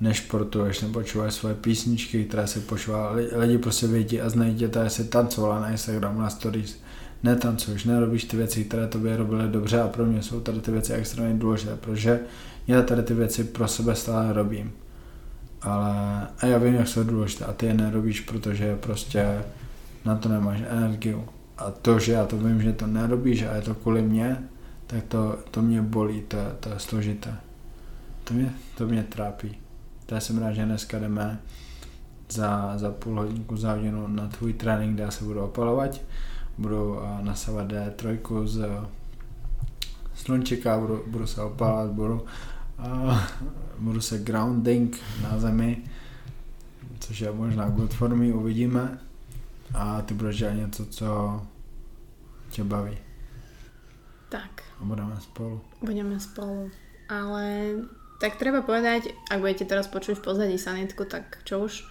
nešportuješ, nepočúvaš svoje písničky, které si počúval. Lidi prostě vědí a znají tě, tady si tancovala na Instagramu, na stories, netancuješ, nerobíš ty věci, které tobě robily dobře a pro mě jsou tady ty věci extrémně důležité, protože já tady ty věci pro sebe stále robím. Ale a já vím, jak jsou důležité a ty je nerobíš, protože prostě na to nemáš energiu. A to, že já to vím, že to nerobíš a je to kvůli mě, tak to, to mě bolí, to, to je složité. To mě, to mě trápí. To já jsem rád, že dneska jdeme za, za půl hodinku, za hodinu na tvůj trénink, kde já se budu opalovat budu a, nasávat D3 z slunčika, budu, budu se opálat, budu, a, budu se grounding na zemi, což je možná good for me, uvidíme. A ty budeš dělat něco, co tě baví. tak, A budeme spolu. budeme spolu. Ale tak treba povedať, ak budete teraz počuť v pozadí sanitku, tak čo už,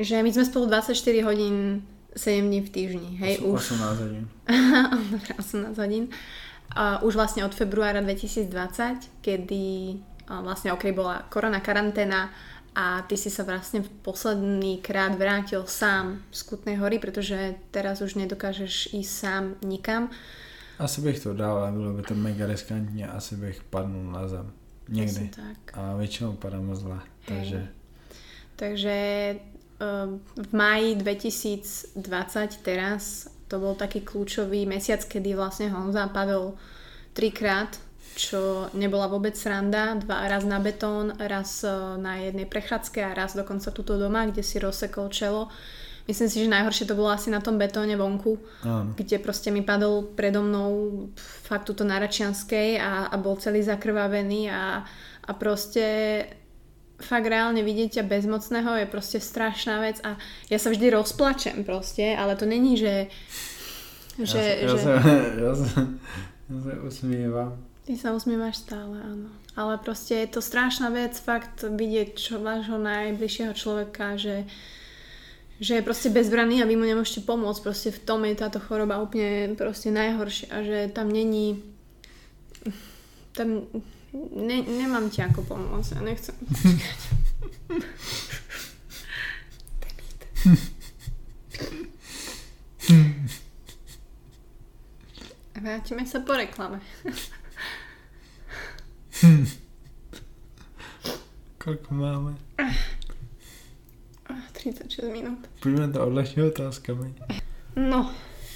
že my sme spolu 24 hodín 7 dní v týždni, hej, Osm- už 18 hodín. Dobre, 18 hodín. A už vlastne od februára 2020, kedy vlastne okrej bola korona karanténa a ty si sa vlastne posledný krát vrátil sám z Kutnej hory, pretože teraz už nedokážeš ísť sám nikam. Asi bych to dal, ale bylo by to mega riskantně, asi bych padnul na zem. Někdy. Tak. A většinou padám zle, takže Takže eh, v máji 2020 teraz to bol taký kľúčový mesiac, kedy vlastne Honza padol trikrát, čo nebola vôbec sranda. Dva, raz na betón, raz eh, na jednej prechádzke a raz dokonca tuto doma, kde si rozsekol čelo. Myslím si, že najhoršie to bolo asi na tom betóne vonku, áno. kde proste mi padol predo mnou fakt tuto na Račianskej a, a bol celý zakrvavený a, a proste fakt reálne vidieť ťa bezmocného je proste strašná vec a ja sa vždy rozplačem proste, ale to není, že... že, ja, sa, že... ja, sa, ja, sa, ja sa usmievam. Ty sa usmievaš stále, áno. Ale proste je to strašná vec fakt vidieť čo, vášho najbližšieho človeka, že, že je proste bezbranný a vy mu nemôžete pomôcť. Proste v tom je táto choroba úplne proste najhoršia. Že tam není... Tam ne, nemám ti ako pomôcť. Ja nechcem. Vrátime sa po reklame. Koľko máme? 36 minút. Poďme to odľahčiť otázkami. No.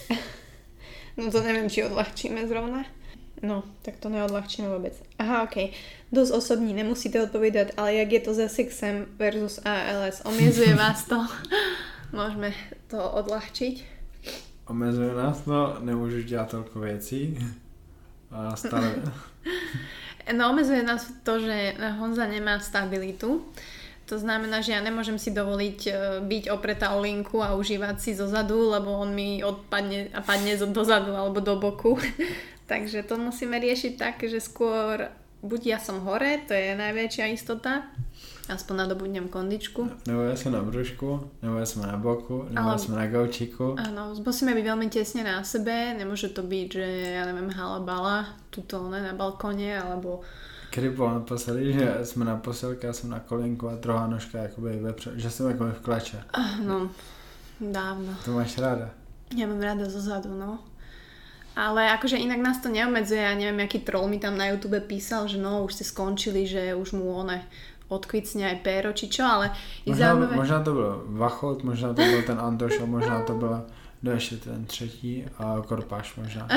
No to neviem, či odľahčíme zrovna. No, tak to neodľahčíme vôbec. Aha, ok. Dosť osobní, nemusíte odpovedať, ale jak je to za sexem versus ALS? Omiezuje vás to? Môžeme to odľahčiť. Omezuje nás to, nemôžeš dělat toľko vecí. A stále... No, omezuje nás to, že Honza nemá stabilitu. To znamená, že ja nemôžem si dovoliť e, byť opretá o linku a užívať si zo zadu, lebo on mi odpadne a padne dozadu alebo do boku. Takže to musíme riešiť tak, že skôr buď ja som hore, to je najväčšia istota, aspoň nadobudnem kondičku. Nebo ja som na brúšku, nebo ja som na boku, nebo ja Ale- som na gaučiku. Áno, musíme byť veľmi tesne na sebe, nemôže to byť, že ja neviem, halabala, tuto ne, na balkone, alebo Kedy bylo naposledy, že jsme na posilce, já jsem na kolinku a druhá nožka jakoby vepře, že jsem jakoby v klače. no, dávno. To máš ráda. Ja mám rada zo zadu, no. Ale akože inak nás to neobmedzuje, ja neviem, aký troll mi tam na YouTube písal, že no, už ste skončili, že už mu one odkvicne aj péro, či čo, ale je Možná, zaujímavé... možná to byl Vachot, možná to byl ten Antoš a možná to byla kdo ještě ten třetí a Korpáš možná.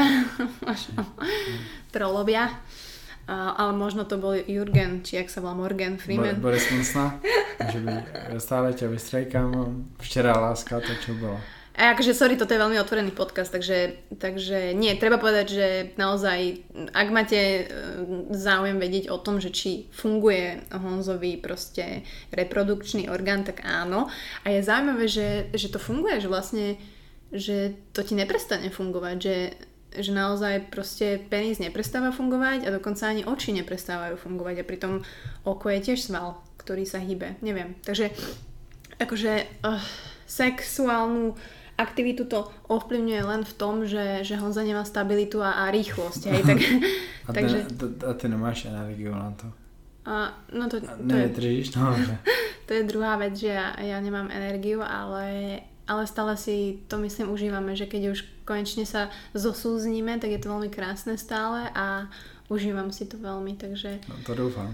A, ale možno to bol Jurgen, či jak sa volá Morgan Bo- Freeman. Boris Monsna, že by stále ťa vystrejkám, včera láska, to čo bolo. A akože, sorry, toto je veľmi otvorený podcast, takže, takže nie, treba povedať, že naozaj, ak máte e, záujem vedieť o tom, že či funguje Honzový proste reprodukčný orgán, tak áno. A je zaujímavé, že, že to funguje, že vlastne, že to ti neprestane fungovať, že, že naozaj proste penis neprestáva fungovať a dokonca ani oči neprestávajú fungovať a pritom oko je tiež sval, ktorý sa hýbe, neviem. Takže akože uh, sexuálnu aktivitu to ovplyvňuje len v tom, že, že Honza nemá stabilitu a, a rýchlosť. Hej, tak, A, takže, ty, a ty nemáš energiu na to. a, no to, to, je, Nevydržíš, no že. to je druhá vec, že ja, ja nemám energiu, ale, ale stále si to myslím užívame, že keď už konečne sa zosúznime, tak je to veľmi krásne stále a užívam si to veľmi, takže, No to doufám.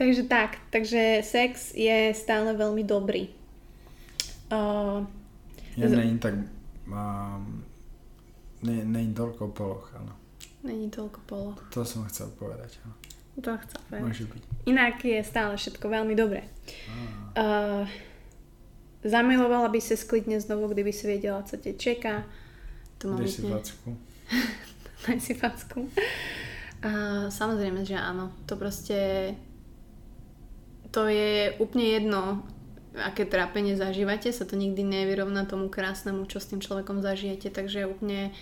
takže tak, takže sex je stále veľmi dobrý. Uh, Jen není tak... Um, ne, není toľko poloh, áno. není toľko polo. To som chcel povedať. Áno. To chcem povedať. Môže byť. Inak je stále všetko veľmi dobré. Uh, zamilovala by sa sklidne znovu, kdyby si vedela, co te čeká. To má Dej si facku. Daj si facku. Uh, samozrejme, že áno. To proste... To je úplne jedno, aké trápenie zažívate, sa to nikdy nevyrovná tomu krásnemu, čo s tým človekom zažijete, takže úplne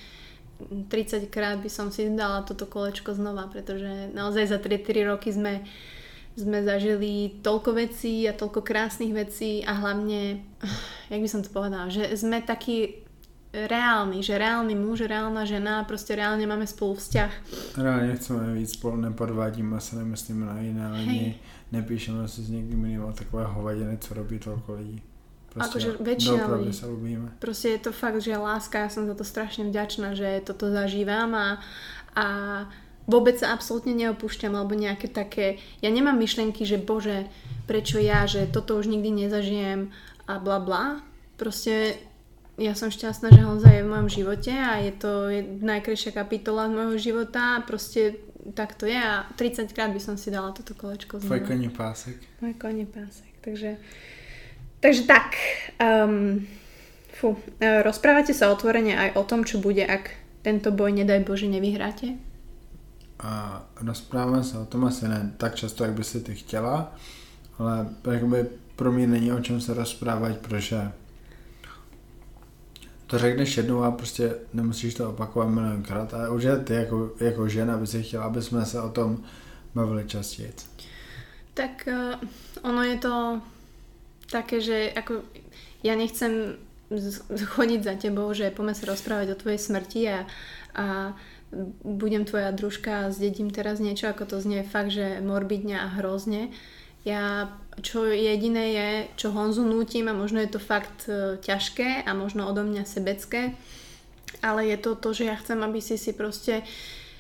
30 krát by som si dala toto kolečko znova, pretože naozaj za 3-4 roky sme, sme zažili toľko vecí a toľko krásnych vecí a hlavne, jak by som to povedala, že sme takí reálni, že reálny muž, reálna žena, proste reálne máme spolu vzťah. Reálně chceme víc spolu, nepodvádíme se, nemyslíme na jiné lidi, nepíšeme si s někým jiným o takové hovadiny, co robí toľko lidí. Prostě Akože väčšina ľudí. sa ľúbime. Proste je to fakt, že láska, ja som za to strašne vďačná, že toto zažívam a, a vôbec sa absolútne neopúšťam alebo nejaké také, ja nemám myšlenky, že bože, prečo ja, že toto už nikdy nezažijem a bla bla. Proste ja som šťastná, že Honza je v mojom živote a je to najkrajšia kapitola z môjho života a proste tak to je a 30 krát by som si dala toto kolečko Tvoj koní pásek. Môj koní pásek. Takže, takže tak. Um, fú, e, rozprávate sa otvorene aj o tom, čo bude, ak tento boj, nedaj Bože, nevyhráte? A rozpráváme se o tom asi ne tak často, jak by si ty chtěla, ale jakoby pro mě není o čem se rozprávat, protože to řekneš jednou a prostě nemusíš to opakovat milionkrát. A už je ty jako, jako žena by si chtěla, aby jsme se o tom bavili častěji. Tak uh, ono je to také, že ako ja nechcem chodiť za tebou, že poďme sa rozprávať o tvojej smrti a, a budem tvoja družka a zdedím teraz niečo, ako to znie fakt, že morbidne a hrozne. Ja, čo jediné je, čo Honzu nútim a možno je to fakt e, ťažké a možno odo mňa sebecké, ale je to to, že ja chcem, aby si si proste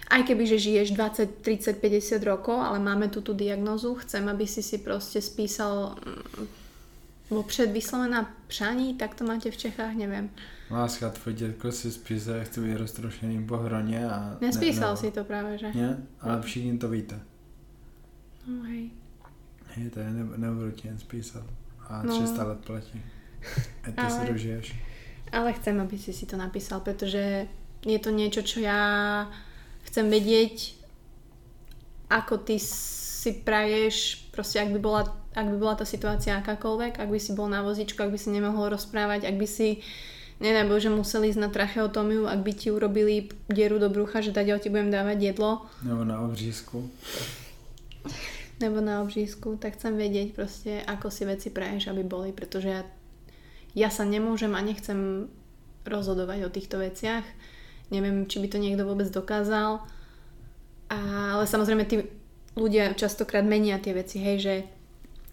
aj keby, že žiješ 20, 30, 50 rokov, ale máme tu tú diagnozu, chcem, aby si si proste spísal mm, vopřed vyslovená přání, tak to máte v Čechách, neviem. Láska, tvoj dětko si spíše, jak být roztrošený po hroně a... Nespísal ne, si to práve, že? Ne, ale všichni to víte. No, hej. Hej, to je, ne, nebudu ti jen spísat. A No. 300 let platí. A ty Ale- se dožiješ. Ale chcem, aby si si to napísal, pretože je to niečo, čo ja chcem vedieť, ako ty si praješ, proste ak by bola, ak by bola tá situácia akákoľvek, ak by si bol na vozičku, ak by si nemohol rozprávať, ak by si nedaj Bože museli ísť na tracheotomiu, ak by ti urobili dieru do brucha, že tady ti budem dávať jedlo, Nebo na obřízku. nebo na obřízku, tak chcem vedieť proste, ako si veci praješ, aby boli, pretože ja, ja sa nemôžem a nechcem rozhodovať o týchto veciach. Neviem, či by to niekto vôbec dokázal. A, ale samozrejme, tí ľudia častokrát menia tie veci, hej, že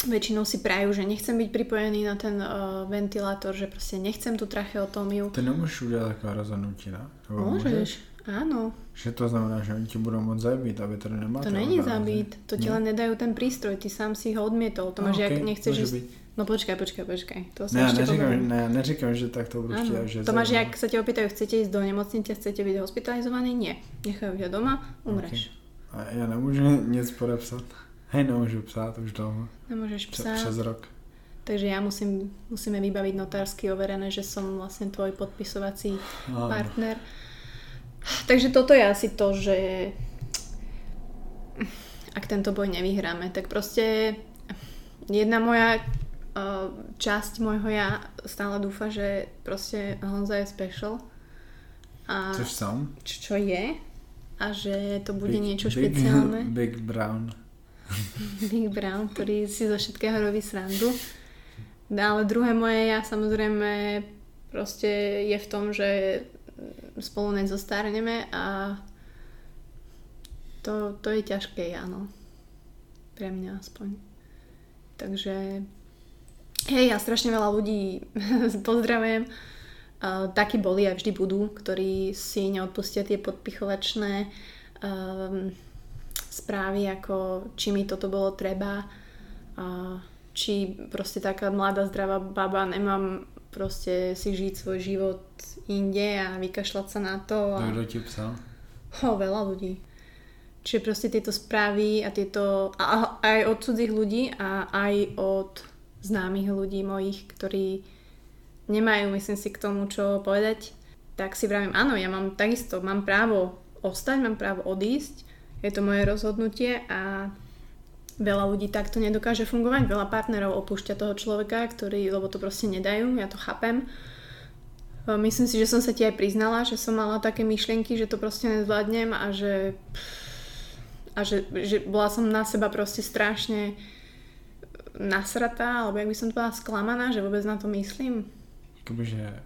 väčšinou si prajú, že nechcem byť pripojený na ten uh, ventilátor, že proste nechcem tú tracheotómiu. Ty nemůžeš udělat takové rozhodnutí, ne? Nebo Môžeš, áno. Že to znamená, že oni ti budou moc zabít, aby tady nemáte. To není zabít, to ti len nedajú ten prístroj, ty sám si ho odmietol. To máš, jak nechceš ísť... byť. No počkaj, počkaj, počkaj. To sa Ne, ešte neříkám, poberiem. ne, já neříkám, že tak to budu chtít, Áno, že to máš, jak sa ťa opýtajú, chcete ísť do nemocnice, chcete byť hospitalizovaný? Nie. Nechajú ťa doma, umreš. A já nemůžu nic podepsat. Hej, nemůžu psát už dlouho. Nemôžeš psát. přes rok. Takže ja musím, musíme vybaviť notársky overené, že som vlastne tvoj podpisovací Áno. partner. Takže toto je asi to, že ak tento boj nevyhráme, tak proste jedna moja uh, časť môjho ja stále dúfa, že proste Honza je special. A Což jsem. čo, čo je a že to bude niečo big, špeciálne. Big Brown. Big Brown, ktorý si zo všetkého robí srandu. Ale druhé moje ja samozrejme proste je v tom, že spolu nezostárneme a to, to je ťažké, áno. Pre mňa aspoň. Takže hej, ja strašne veľa ľudí pozdravujem. Uh, takí boli a vždy budú, ktorí si neodpustia tie podpichovačné um, správy, ako či mi toto bolo treba, a či proste taká mladá zdravá baba nemám proste si žiť svoj život inde a vykašľať sa na to. A... Kdo ti psal? Ho, veľa ľudí. Čiže proste tieto správy a tieto, a, aj od cudzích ľudí a aj od známych ľudí mojich, ktorí nemajú, myslím si, k tomu, čo povedať, tak si vravím, áno, ja mám takisto, mám právo ostať, mám právo odísť, je to moje rozhodnutie a veľa ľudí takto nedokáže fungovať, veľa partnerov opúšťa toho človeka, ktorý, lebo to proste nedajú, ja to chápem. Myslím si, že som sa ti aj priznala, že som mala také myšlienky, že to proste nezvládnem a že a že, že bola som na seba proste strašne nasratá, alebo jak by som to bola sklamaná, že vôbec na to myslím. Jakobyže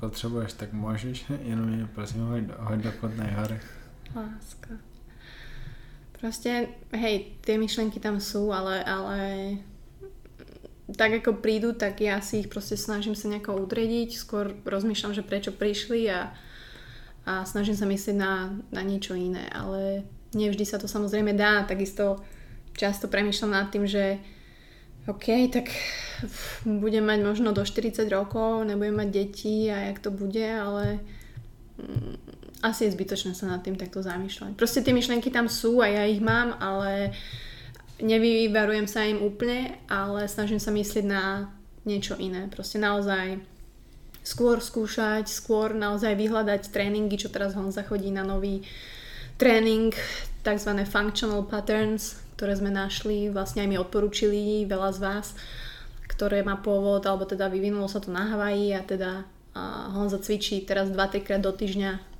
potřebuješ, tak můžeš, jenom mě prosím hoď, hoď do Kotnej hory. Láska. Proste, hej, tie myšlenky tam sú, ale, ale tak ako prídu, tak ja si ich proste snažím sa nejako udrediť, skôr rozmýšľam, že prečo prišli a, a snažím sa myslieť na, na niečo iné, ale nevždy sa to samozrejme dá, takisto často premýšľam nad tým, že OK, tak budem mať možno do 40 rokov, nebudem mať deti a jak to bude, ale mm, asi je zbytočné sa nad tým takto zamýšľať. Proste tie myšlenky tam sú a ja ich mám, ale nevyvarujem sa im úplne, ale snažím sa myslieť na niečo iné. Proste naozaj skôr skúšať, skôr naozaj vyhľadať tréningy, čo teraz Honza chodí na nový tréning, tzv. functional patterns, ktoré sme našli, vlastne aj mi odporúčili veľa z vás, ktoré má pôvod, alebo teda vyvinulo sa to na Havaji a teda Honza cvičí teraz 2-3 krát do týždňa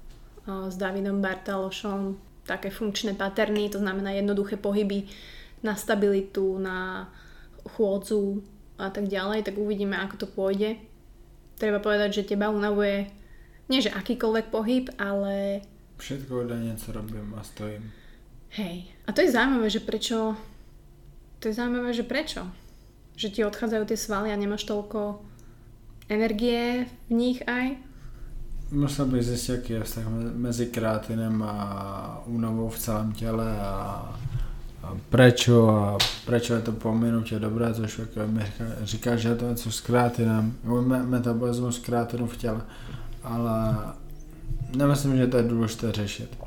s Davidom Bartalošom také funkčné paterny, to znamená jednoduché pohyby na stabilitu, na chôdzu a tak ďalej, tak uvidíme, ako to pôjde. Treba povedať, že teba unavuje nie že akýkoľvek pohyb, ale... Všetko denne, co robím a stojím. Hej. A to je zaujímavé, že prečo... To je zaujímavé, že prečo? Že ti odchádzajú tie svaly a nemáš toľko energie v nich aj? Musel bych zjistit, jaký je vztah mezi kreatinem a únavou v celém těle a, a prečo a prečo je to minutě dobré, což mi říká, říká, že je to něco s kreatinem, metabolismus kreatinu v těle, ale nemyslím, že to je důležité řešit.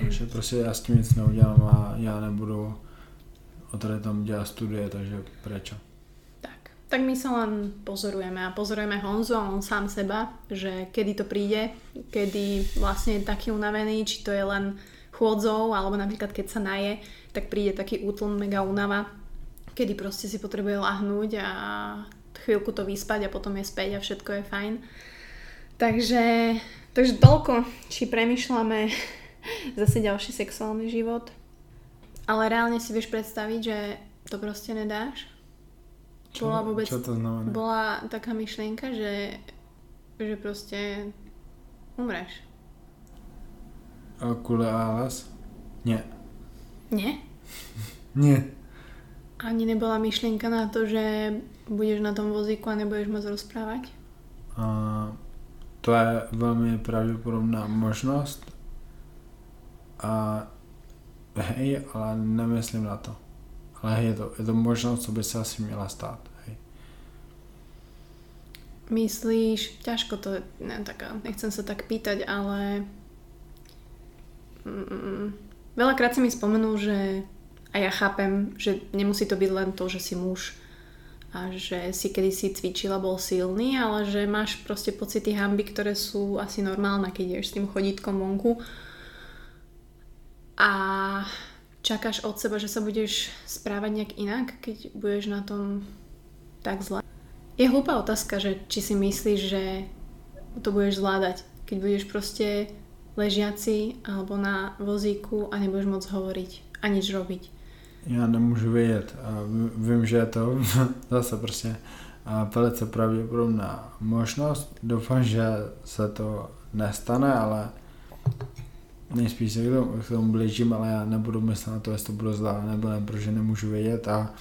Takže prostě já s tím nic neudělám a já nebudu o tady tam dělat studie, takže prečo? Tak, my sa len pozorujeme a pozorujeme Honzu a on sám seba, že kedy to príde, kedy vlastne je taký unavený, či to je len chôdzou, alebo napríklad keď sa naje, tak príde taký útlm, mega únava, kedy proste si potrebuje lahnúť a chvíľku to vyspať a potom je späť a všetko je fajn. Takže, takže toľko, či premyšľame zase ďalší sexuálny život. Ale reálne si vieš predstaviť, že to proste nedáš? Čo, bola vôbec, čo to znamená? Bola taká myšlienka, že, že proste umreš. Kvôli ALS? Nie. Nie? Nie. Ani nebola myšlienka na to, že budeš na tom vozíku a nebudeš môcť rozprávať? A to je veľmi pravdepodobná možnosť, a hej, ale nemyslím na to. Ale je to, je to možnost, co by se asi měla stát. Hej. Myslíš, ťažko to, ne, tak, nechcem sa tak pýtať, ale mm, veľakrát si mi spomenul, že a ja chápem, že nemusí to byť len to, že si muž a že si kedysi cvičila, bol silný, ale že máš proste pocity hamby, ktoré sú asi normálne, keď ješ s tým chodítkom vonku a čakáš od seba, že sa budeš správať nejak inak, keď budeš na tom tak zle. Je hlúpa otázka, že či si myslíš, že to budeš zvládať, keď budeš proste ležiaci alebo na vozíku a nebudeš môcť hovoriť a nič robiť. Já nemůžu vědět. Vím, že je to zase prostě velice pravděpodobná možnost. Doufám, že se to nestane, ale nejspíš se k tomu, k tomu blížím, ale já nebudu myslet na to, jestli to bude zlá nebo ne, protože nemůžu vědět a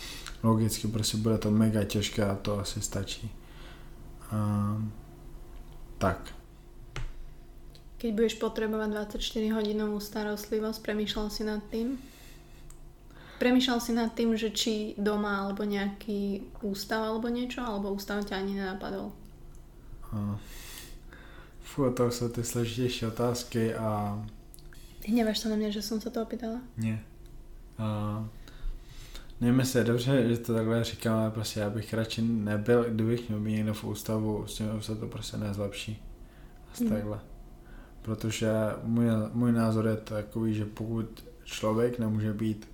logicky prostě bude to mega těžké a to asi stačí. Uh, tak. Keď budeš potrebovať 24 hodinovú starostlivosť, premýšľal si nad tým? Premýšľal si nad tým, že či doma alebo nejaký ústav alebo niečo, alebo ústav ťa ani nenapadol? Uh, fú, to sú tie složitejšie otázky a Hneváš sa na mňa, že som sa to opýtala? Nie. Uh, nevím, jestli je dobře, že to takhle říkám, ale prostě já bych radši nebyl, kdybych měl být někdo v ústavu, s tím se to prostě nezlepší. Asi hmm. takhle. Protože můj, můj názor je takový, že pokud člověk nemůže být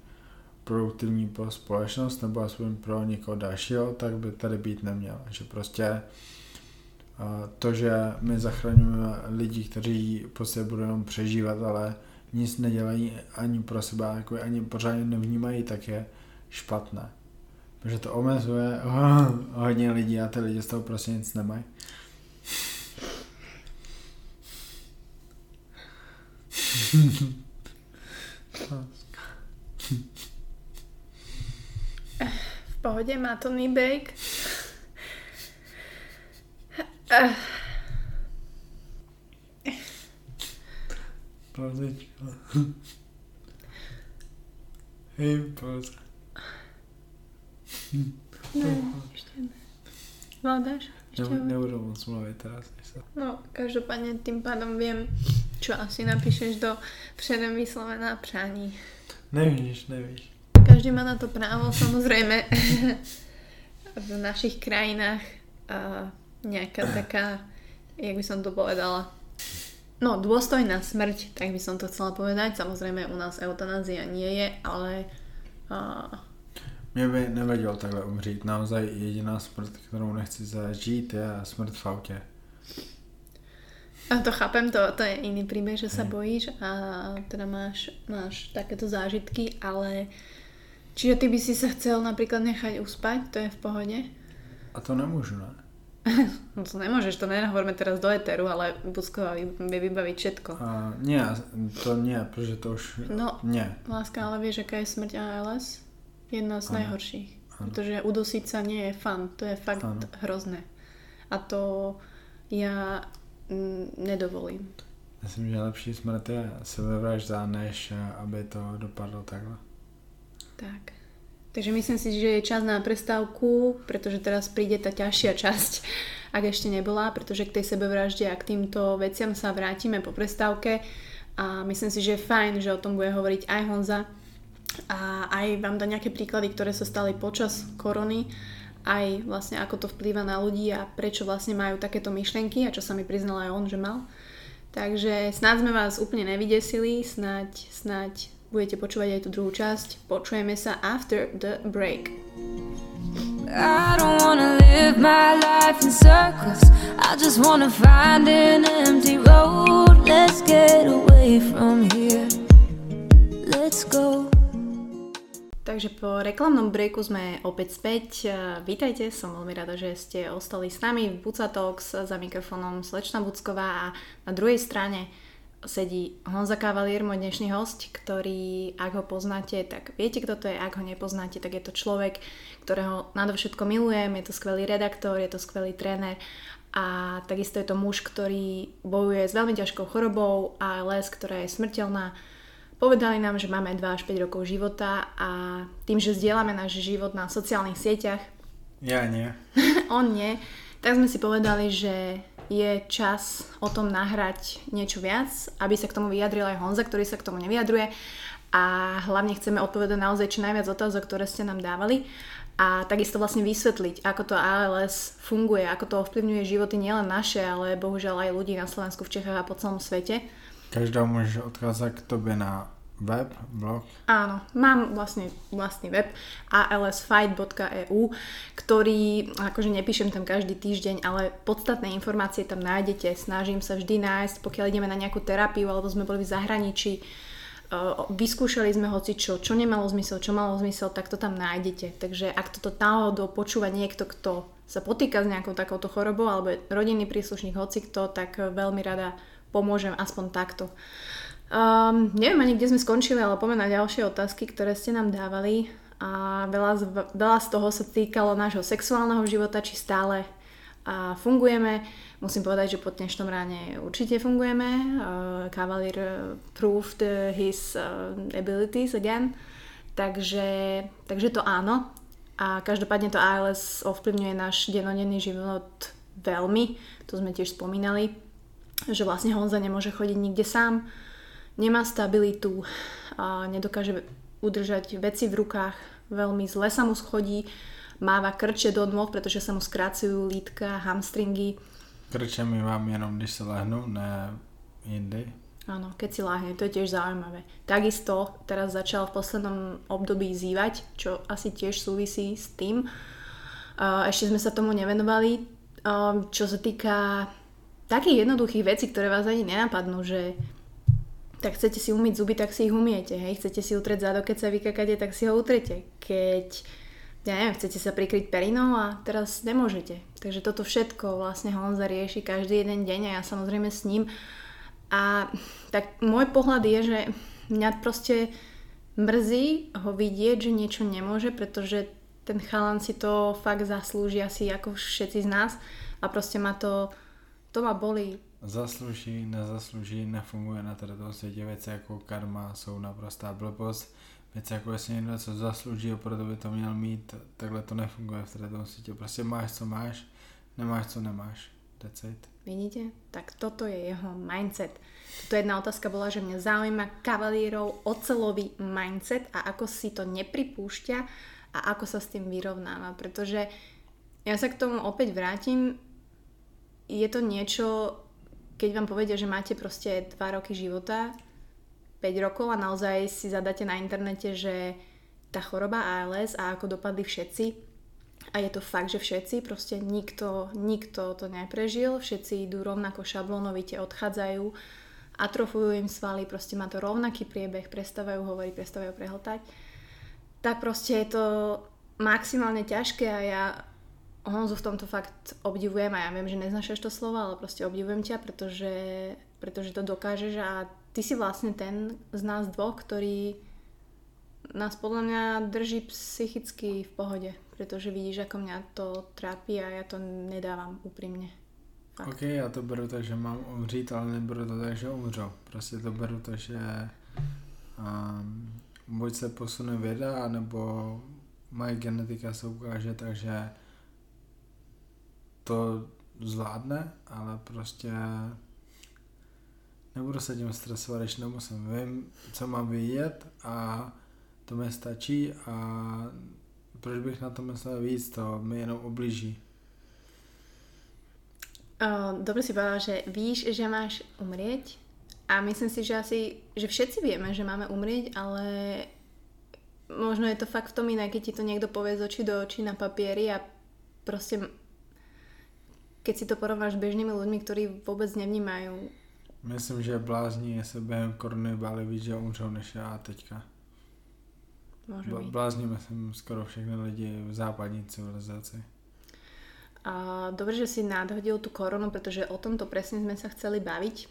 produktivní pro společnost nebo aspoň pro někoho dalšího, tak by tady být neměl. Že prostě to, že my zachraňujeme lidi, kteří prostě budou jenom přežívat, ale nic nedělají ani pro sebe, jako ani pořádně nevnímají, tak je špatné. Protože to omezuje hodně lidí a ty lidi z toho prostě nic nemají. v pohode, má to knee. Pauzička. Hej, pauza. ne, ešte ne. Vládaš? Ešte Ne, ne, nebudu moc teraz. sa- No, každopádne tým pádom viem, čo asi napíšeš do předem vyslovená přání. Nevíš, nevíš. Každý má na to právo, samozrejme. v našich krajinách a nejaká taká, jak by som to povedala, no dôstojná smrť, tak by som to chcela povedať. Samozrejme u nás eutanázia nie je, ale a, Mě by nevadilo takhle umřít. Naozaj jediná smrt, kterou nechci zažít, je smrt v autě. a to chápem, to, to je iný príbeh, že sa Hej. bojíš a teda máš, máš takéto zážitky, ale čiže ty by si sa chcel napríklad nechať uspať, to je v pohode? A to nemůžu, ne? No to nemôžeš, to nehovorme teraz do eteru, ale Buskova vie vybaviť všetko. A, nie, to nie, protože to už... No. Nie. Láska, ale vieš, aká je smrť ALS? Jedna z Áno. najhorších. Áno. Pretože udosiť sa nie je fun, to je fakt Áno. hrozné. A to ja nedovolím. Myslím, že lepší smrt je sebevražda, než aby to dopadlo takhle. Tak. Takže myslím si, že je čas na prestávku, pretože teraz príde tá ťažšia časť, ak ešte nebola, pretože k tej sebevražde a k týmto veciam sa vrátime po prestávke. A myslím si, že je fajn, že o tom bude hovoriť aj Honza. A aj vám dá nejaké príklady, ktoré sa stali počas korony, aj vlastne ako to vplýva na ľudí a prečo vlastne majú takéto myšlenky a čo sa mi priznal aj on, že mal. Takže snáď sme vás úplne nevydesili, snáď, snáď budete počúvať aj tú druhú časť. Počujeme sa after the break. I don't wanna live my life in circles. I just wanna find an empty road. Let's get away from here. Let's go. Takže po reklamnom breaku sme opäť späť. Eh, Vítajte, som veľmi rada, že ste ostali s nami v Buca Talks za mikrofónom Slečna Bucková a na druhej strane sedí Honza Kavalier, môj dnešný host, ktorý, ak ho poznáte, tak viete, kto to je, ak ho nepoznáte, tak je to človek, ktorého nadovšetko milujem, je to skvelý redaktor, je to skvelý tréner a takisto je to muž, ktorý bojuje s veľmi ťažkou chorobou ALS, ktorá je smrteľná. Povedali nám, že máme 2 až 5 rokov života a tým, že zdieľame náš život na sociálnych sieťach, Já nie. on nie, tak sme si povedali, že je čas o tom nahrať niečo viac, aby sa k tomu vyjadril aj Honza, ktorý sa k tomu nevyjadruje a hlavne chceme odpovedať naozaj čo najviac otázok, ktoré ste nám dávali a takisto vlastne vysvetliť, ako to ALS funguje, ako to ovplyvňuje životy nielen naše, ale bohužiaľ aj ľudí na Slovensku, v Čechách a po celom svete. Každá může odkázat k tobě na web, blog. Áno, mám vlastne vlastný web alsfight.eu, ktorý, akože nepíšem tam každý týždeň, ale podstatné informácie tam nájdete. Snažím sa vždy nájsť, pokiaľ ideme na nejakú terapiu alebo sme boli v zahraničí, uh, vyskúšali sme hoci čo, čo nemalo zmysel, čo malo zmysel, tak to tam nájdete. Takže ak toto náhodou počúva niekto, kto sa potýka s nejakou takouto chorobou alebo rodinný príslušník hoci kto, tak veľmi rada pomôžem aspoň takto. Um, neviem ani, kde sme skončili, ale poďme na ďalšie otázky, ktoré ste nám dávali. A veľa z, veľa z toho sa týkalo nášho sexuálneho života, či stále a fungujeme. Musím povedať, že po dnešnom ráne určite fungujeme. Uh, Cavalier uh, proved uh, his uh, abilities again. Takže, takže to áno. A každopádne to ALS ovplyvňuje náš denodenný život veľmi. To sme tiež spomínali, že vlastne Honza nemôže chodiť nikde sám nemá stabilitu, a nedokáže udržať veci v rukách, veľmi zle sa mu schodí, máva krče do nôh, pretože sa mu skracujú lítka, hamstringy. Krče mi vám jenom, když se lehnu, ne jindy. Áno, keď si láhne, to je tiež zaujímavé. Takisto teraz začal v poslednom období zývať, čo asi tiež súvisí s tým. Ešte sme sa tomu nevenovali. Čo sa týka takých jednoduchých vecí, ktoré vás ani nenapadnú, že tak chcete si umyť zuby, tak si ich umiete, hej. Chcete si utrieť zadok, keď sa vykakáte, tak si ho utrete. Keď, ja neviem, chcete sa prikryť perinou a teraz nemôžete. Takže toto všetko vlastne Honza rieši každý jeden deň a ja samozrejme s ním. A tak môj pohľad je, že mňa proste mrzí ho vidieť, že niečo nemôže, pretože ten chalan si to fakt zaslúži asi ako všetci z nás a proste ma to, to ma boli. Zaslouží, nezaslouží, nefunguje na tady světě věci jako karma, jsou naprostá blbost. Věci jako jestli někdo něco zaslouží a proto by to měl mít, takhle to nefunguje v tady světě. Prostě máš, co máš, nemáš, co nemáš. That's it. Vidíte? Tak toto je jeho mindset. Toto jedna otázka bola, že mňa zaujíma kavalírov ocelový mindset a ako si to nepripúšťa a ako sa s tým vyrovnáva. Pretože ja sa k tomu opäť vrátim. Je to niečo, keď vám povedia, že máte proste 2 roky života, 5 rokov a naozaj si zadáte na internete, že tá choroba ALS a ako dopadli všetci, a je to fakt, že všetci, proste nikto, nikto to neprežil, všetci idú rovnako šablónovite, odchádzajú, atrofujú im svaly, proste má to rovnaký priebeh, prestávajú hovoriť, prestávajú prehltať. Tak proste je to maximálne ťažké a ja Honzu v tomto fakt obdivujem a ja viem, že neznašaš to slovo, ale proste obdivujem ťa, pretože, pretože to dokážeš a ty si vlastne ten z nás dvoch, ktorý nás podľa mňa drží psychicky v pohode pretože vidíš, ako mňa to trápi a ja to nedávam úprimne. Fakt. Ok, já to beru tak, že mám umřít, ale neberu to tak, že umřu. Prostě to beru tak, že um, buď se posune věda, nebo moje genetika se ukáže, takže to zvládne, ale prostě nebudu se tím stresovat, když nemusím. Vím, co mám vidět a to mi stačí a proč bych na to myslel víc, to mi jenom obliží. Uh, dobre si povedal, že víš, že máš umrieť a myslím si, že asi, že všetci vieme, že máme umrieť, ale možno je to fakt v tom iné, keď ti to niekto povie z očí do očí na papieri a proste keď si to porovnáš s bežnými ľuďmi, ktorí vôbec nevnímajú. Myslím, že blázni se během korony báli víc, že umřou než já teďka. Môže byť. Bláznime sa skoro všechny lidi v západní civilizácii. A dobre, že si nadhodil tú koronu, pretože o tomto presne sme sa chceli baviť.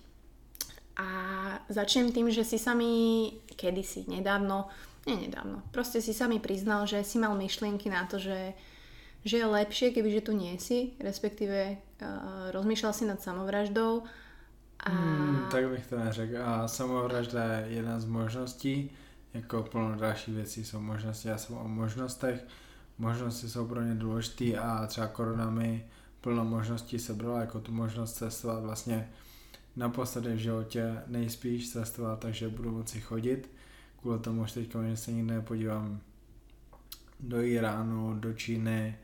A začnem tým, že si sami kedysi, nedávno, nie nedávno, proste si sami priznal, že si mal myšlienky na to, že, že je lepšie, kebyže tu nie si, respektíve uh, rozmýšľal si nad samovraždou. A... Hmm, tak bych to neřekl. A samovražda je jedna z možností jako plno další věcí jsou možnosti, já jsem o možnostech, možnosti jsou pro ně důležité a třeba korona mi plno možností sebrala, jako tu možnost cestovat vlastně naposledy v životě nejspíš cestovat, takže budu moci chodit. Kvůli tomu, že teďka že se nikdy nepodívám do Iránu, do Číny,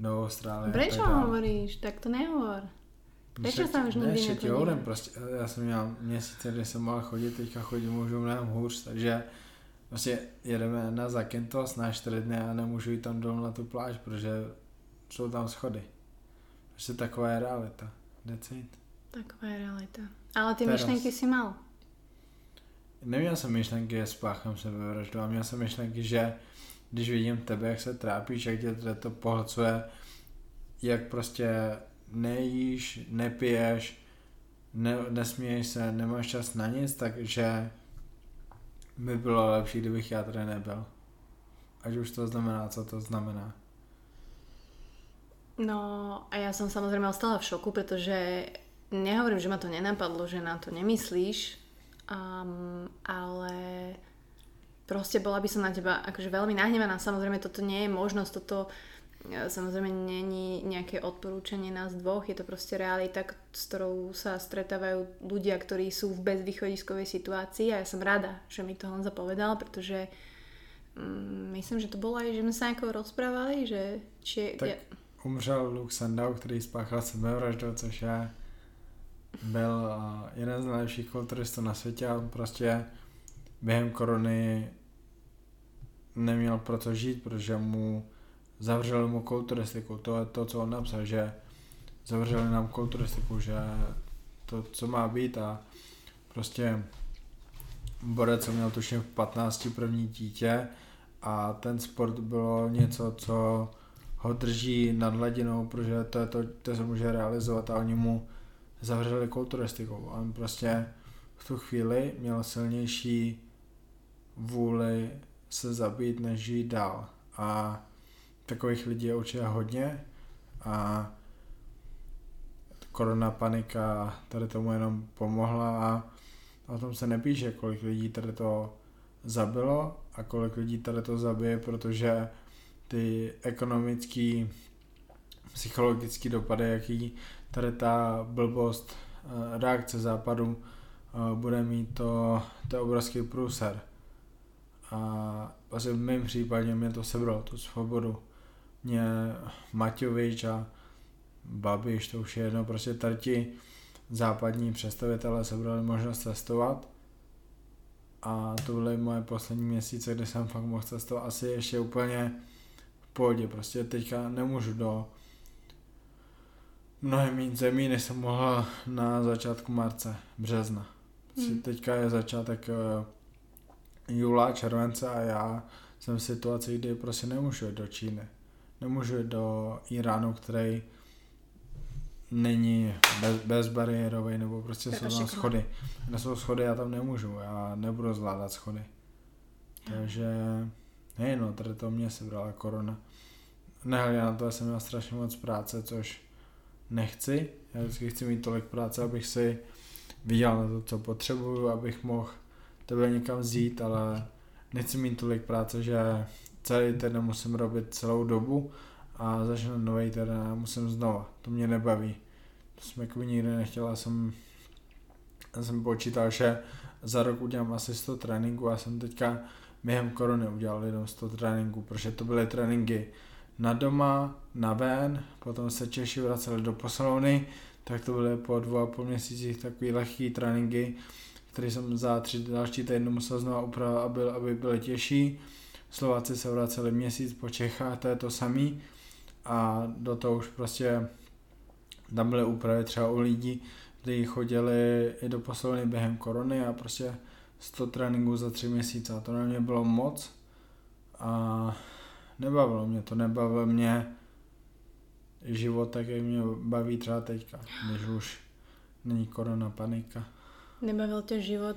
do Austrálie. Prečo hovoríš? Tak to nehovor. Prečo sa už nikdy nepodívám? prostě, já jsem měl měsíce, kdy jsem mohl chodit, teďka chodím už mnohem hůř, takže Vlastně jedeme na Zakynthos na 4 dny a nemůžu jít tam dolů na tu pláž, protože jsou tam schody. Prostě taková je realita. It. Taková je realita. Ale ty Teraz. myšlenky si mal. Neměl jsem myšlenky, že spáchám sebevraždu, a měl jsem myšlenky, že když vidím tebe, jak se trápíš, jak tě to pohlcuje, jak prostě nejíš, nepiješ, ne, nesměješ se, nemáš čas na nic, takže by bylo lepší, kdybych já tady nebyl. Ať už to znamená, co to znamená. No a ja som samozrejme ostala v šoku, pretože nehovorím, že ma to nenapadlo, že na to nemyslíš, um, ale proste bola by som na teba akože veľmi nahnevaná. Samozrejme, toto nie je možnosť, toto Samozrejme není nejaké odporúčanie nás dvoch, je to proste realita, s ktorou sa stretávajú ľudia, ktorí sú v bezvýchodiskovej situácii. A ja som rada, že mi to Honza povedal, pretože um, myslím, že to bolo aj, že sme sa nejako rozprávali, že či... Tak ja... umřel Luke Sandow, který spáchal sebevraždu, což je byl jeden z nejlepších kulturistů na světě. A prostě během korony neměl proto žít, protože mu zavřeli mu kulturistiku, to je to, co on napsal, že zavřeli nám kulturistiku, že to, co má být a prostě Borec měl tuším v 15 první dítě a ten sport bylo něco, co ho drží nad hladinou, protože to, je to, to se může realizovat a oni mu zavřeli kulturistiku. On prostě v tu chvíli měl silnější vůli se zabít, než žít dál. A takových lidí je určitě hodně a korona panika tady tomu jenom pomohla a o tom se nepíše, kolik lidí tady to zabilo a kolik lidí tady to zabije, protože ty ekonomický, psychologický dopady, jaký tady ta blbost eh, reakce západu eh, bude mít, to, to je obrovský průser. A vlastně v mém případě mě to sebralo, tu svobodu. Mě Maťovič a Babiš, to už je jedno, prostě tady ti západní představitelé sebrali možnost cestovat a to byly moje poslední měsíce, kdy jsem fakt mohl cestovat asi ještě úplně v pohodě, prostě teďka nemůžu do mnohem méně zemí, než jsem mohl na začátku marce, března. Hmm. Teďka je začátek uh, júla, července a já jsem v situaci, kdy prostě nemůžu jít do Číny. Nemůžu jít do Iránu, který není bez, bezbariérový, nebo prostě jsou tam schody. Jsou schody, já tam nemůžu, já nebudu zvládat schody. Takže, hej no, tady to mě sebrala korona. Nehledě na to, já jsem měl strašně moc práce, což nechci. Já vždycky chci mít tolik práce, abych si vydělal na to, co potřebuju, abych mohl tebe někam vzít, ale nechci mít tolik práce, že celý den musím robit celou dobu a začnu nový terén a musím znova. To mě nebaví. To jsem jako nikdy nechtěl, já jsem, já jsem počítal, že za rok udělám asi 100 tréninků a jsem teďka během korony udělal jenom 100 tréninků, protože to byly tréninky na doma, na ven, potom se Češi vraceli do posilovny, tak to byly po dvou a půl měsících takový lehký tréninky, které jsem za tři další týdny musel znovu upravit, aby, aby byly těžší. Slováci se vraceli měsíc po Čechách, to je to samý a do toho už prostě tam byly úpravy třeba u lidí, kteří chodili i do posilovny během korony a prostě 100 tréninků za tři měsíce a to na mě bylo moc a nebavilo mě to, nebavilo mě život tak, jak mě baví třeba teďka, když už není korona panika. Nebavil tě život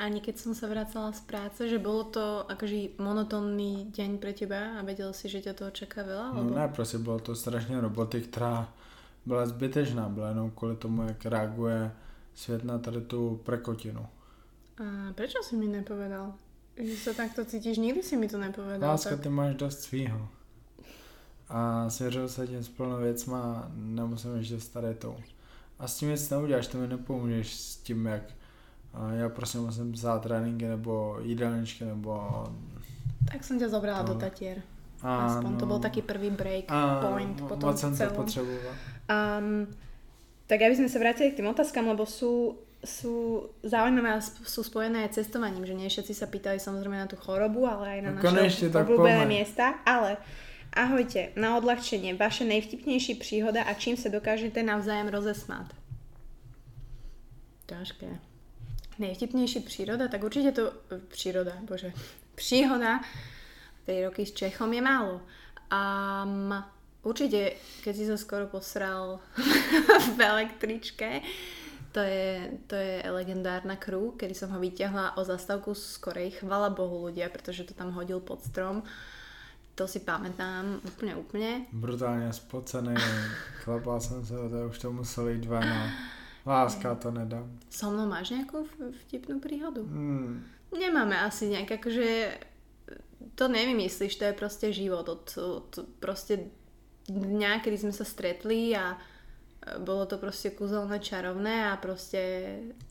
ani keď som sa vracala z práce, že bolo to akože monotónny deň pre teba a vedel si, že ťa to čaká veľa? No ne, prostě bylo to strašně roboty, která byla zbytečná, byla jenom kvůli tomu, jak reaguje svět na tady tu prekotinu. A prečo si mi nepovedal? Že sa takto cítiš, nikdy si mi to nepovedal. Láska, tak... ty máš dost svýho. A svěřil se tím s plnou věcma a nemusím ještě staré tou. A s tím nic neuděláš, to mi nepomůžeš s tím, jak a já prostě musím psát tréninky nebo jídelníčky nebo... Tak jsem tě zobrala no. do Tatier. Aspoň to byl taký prvý break a, point po tom jsem celom. to potřeboval. Um, tak aby sme sa vrátili k tým otázkam, lebo sú, sú zaujímavé a sú spojené aj cestovaním, že nie všetci sa pýtali samozrejme na tú chorobu, ale aj na no, naše obľúbené miesta. Ale ahojte, na odľahčenie, vaše najvtipnejší príhoda a čím sa dokážete navzájem rozesmát? Ťažké nejvtipnější příroda, tak určitě to, příroda, bože, příhoda tej roky s Čechom je málo. A um, určite, keď si sa skoro posral v električke, to je, to je legendárna crew, kedy som ho vyťahla o zastavku skorej. Chvala Bohu ľudia, pretože to tam hodil pod strom. To si pamätám úplne, úplne. Brutálne spocený, chlapal som sa, to už to museli dva na Láska to nedá. So mnou máš nejakú vtipnú príhodu? Hmm. Nemáme asi nejak, akože to nevymyslíš, to je proste život. Od, od proste dňa, kedy sme sa stretli a bolo to proste kúzelné, čarovné a proste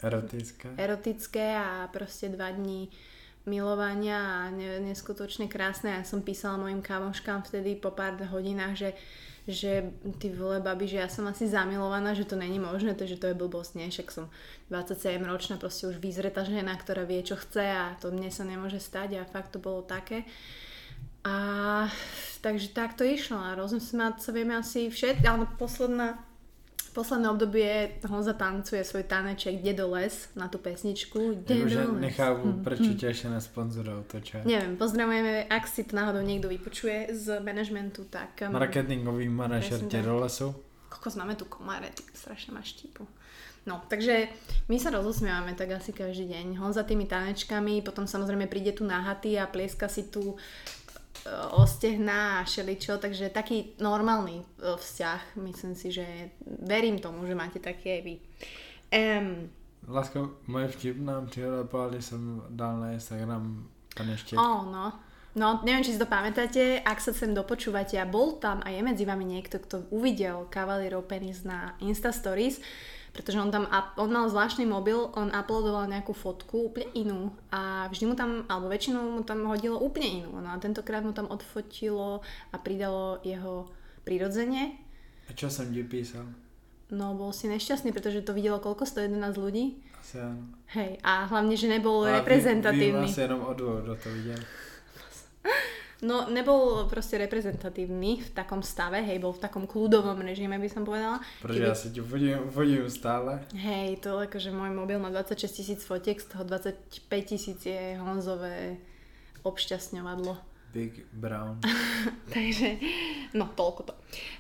erotické. erotické a proste dva dní milovania a neskutočne krásne. Ja som písala mojim kamoškám vtedy po pár hodinách, že že ty vole babi, že ja som asi zamilovaná, že to není možné, to, že to je blbosť, nie? Však som 27 ročná, proste už vyzretá žena, ktorá vie, čo chce a to mne sa nemôže stať a fakt to bolo také. A takže tak to išlo a rozmysmať sa vieme asi všetko, ale posledná posledné obdobie Honza tancuje svoj taneček Dedo les na tú pesničku. Dedo les. nechápu, hm, hm. ťa ešte na sponzorov točia. Neviem, pozdravujeme, ak si to náhodou niekto vypočuje z manažmentu, tak... Um, Marketingový manažer Dedo lesu. Kokos, máme tu komáre, ty strašne máš típu. No, takže my sa rozosmievame tak asi každý deň. Honza tými tanečkami, potom samozrejme príde tu nahatý a plieska si tu o stehná a šeličo, takže taký normálny e, vzťah, myslím si, že verím tomu, že máte taký aj vy. Um, Láska, moje vtip nám když jsem dal na Instagram ten ještě. Oh, no. No, neviem, či si to pamätáte, ak sa sem dopočúvate a bol tam a je medzi vami niekto, kto uvidel Cavalierov penis na Insta Stories, pretože on tam, on mal zvláštny mobil, on uploadoval nejakú fotku úplne inú a vždy mu tam, alebo väčšinou mu tam hodilo úplne inú. No a tentokrát mu tam odfotilo a pridalo jeho prirodzenie. A čo som ti písal? No, bol si nešťastný, pretože to videlo koľko? 111 ľudí? Asi áno. Hej, a hlavne, že nebol a reprezentatívny. Vím, vím asi jenom o dvou, kto to videl. No, nebol proste reprezentatívny v takom stave, hej, bol v takom kľudovom režime, by som povedala. Protože Keby... ja si vodím, stále. Hej, to akože môj mobil má 26 tisíc fotiek, z toho 25 tisíc je Honzové obšťastňovadlo. Big Brown. Takže, no, toľko to.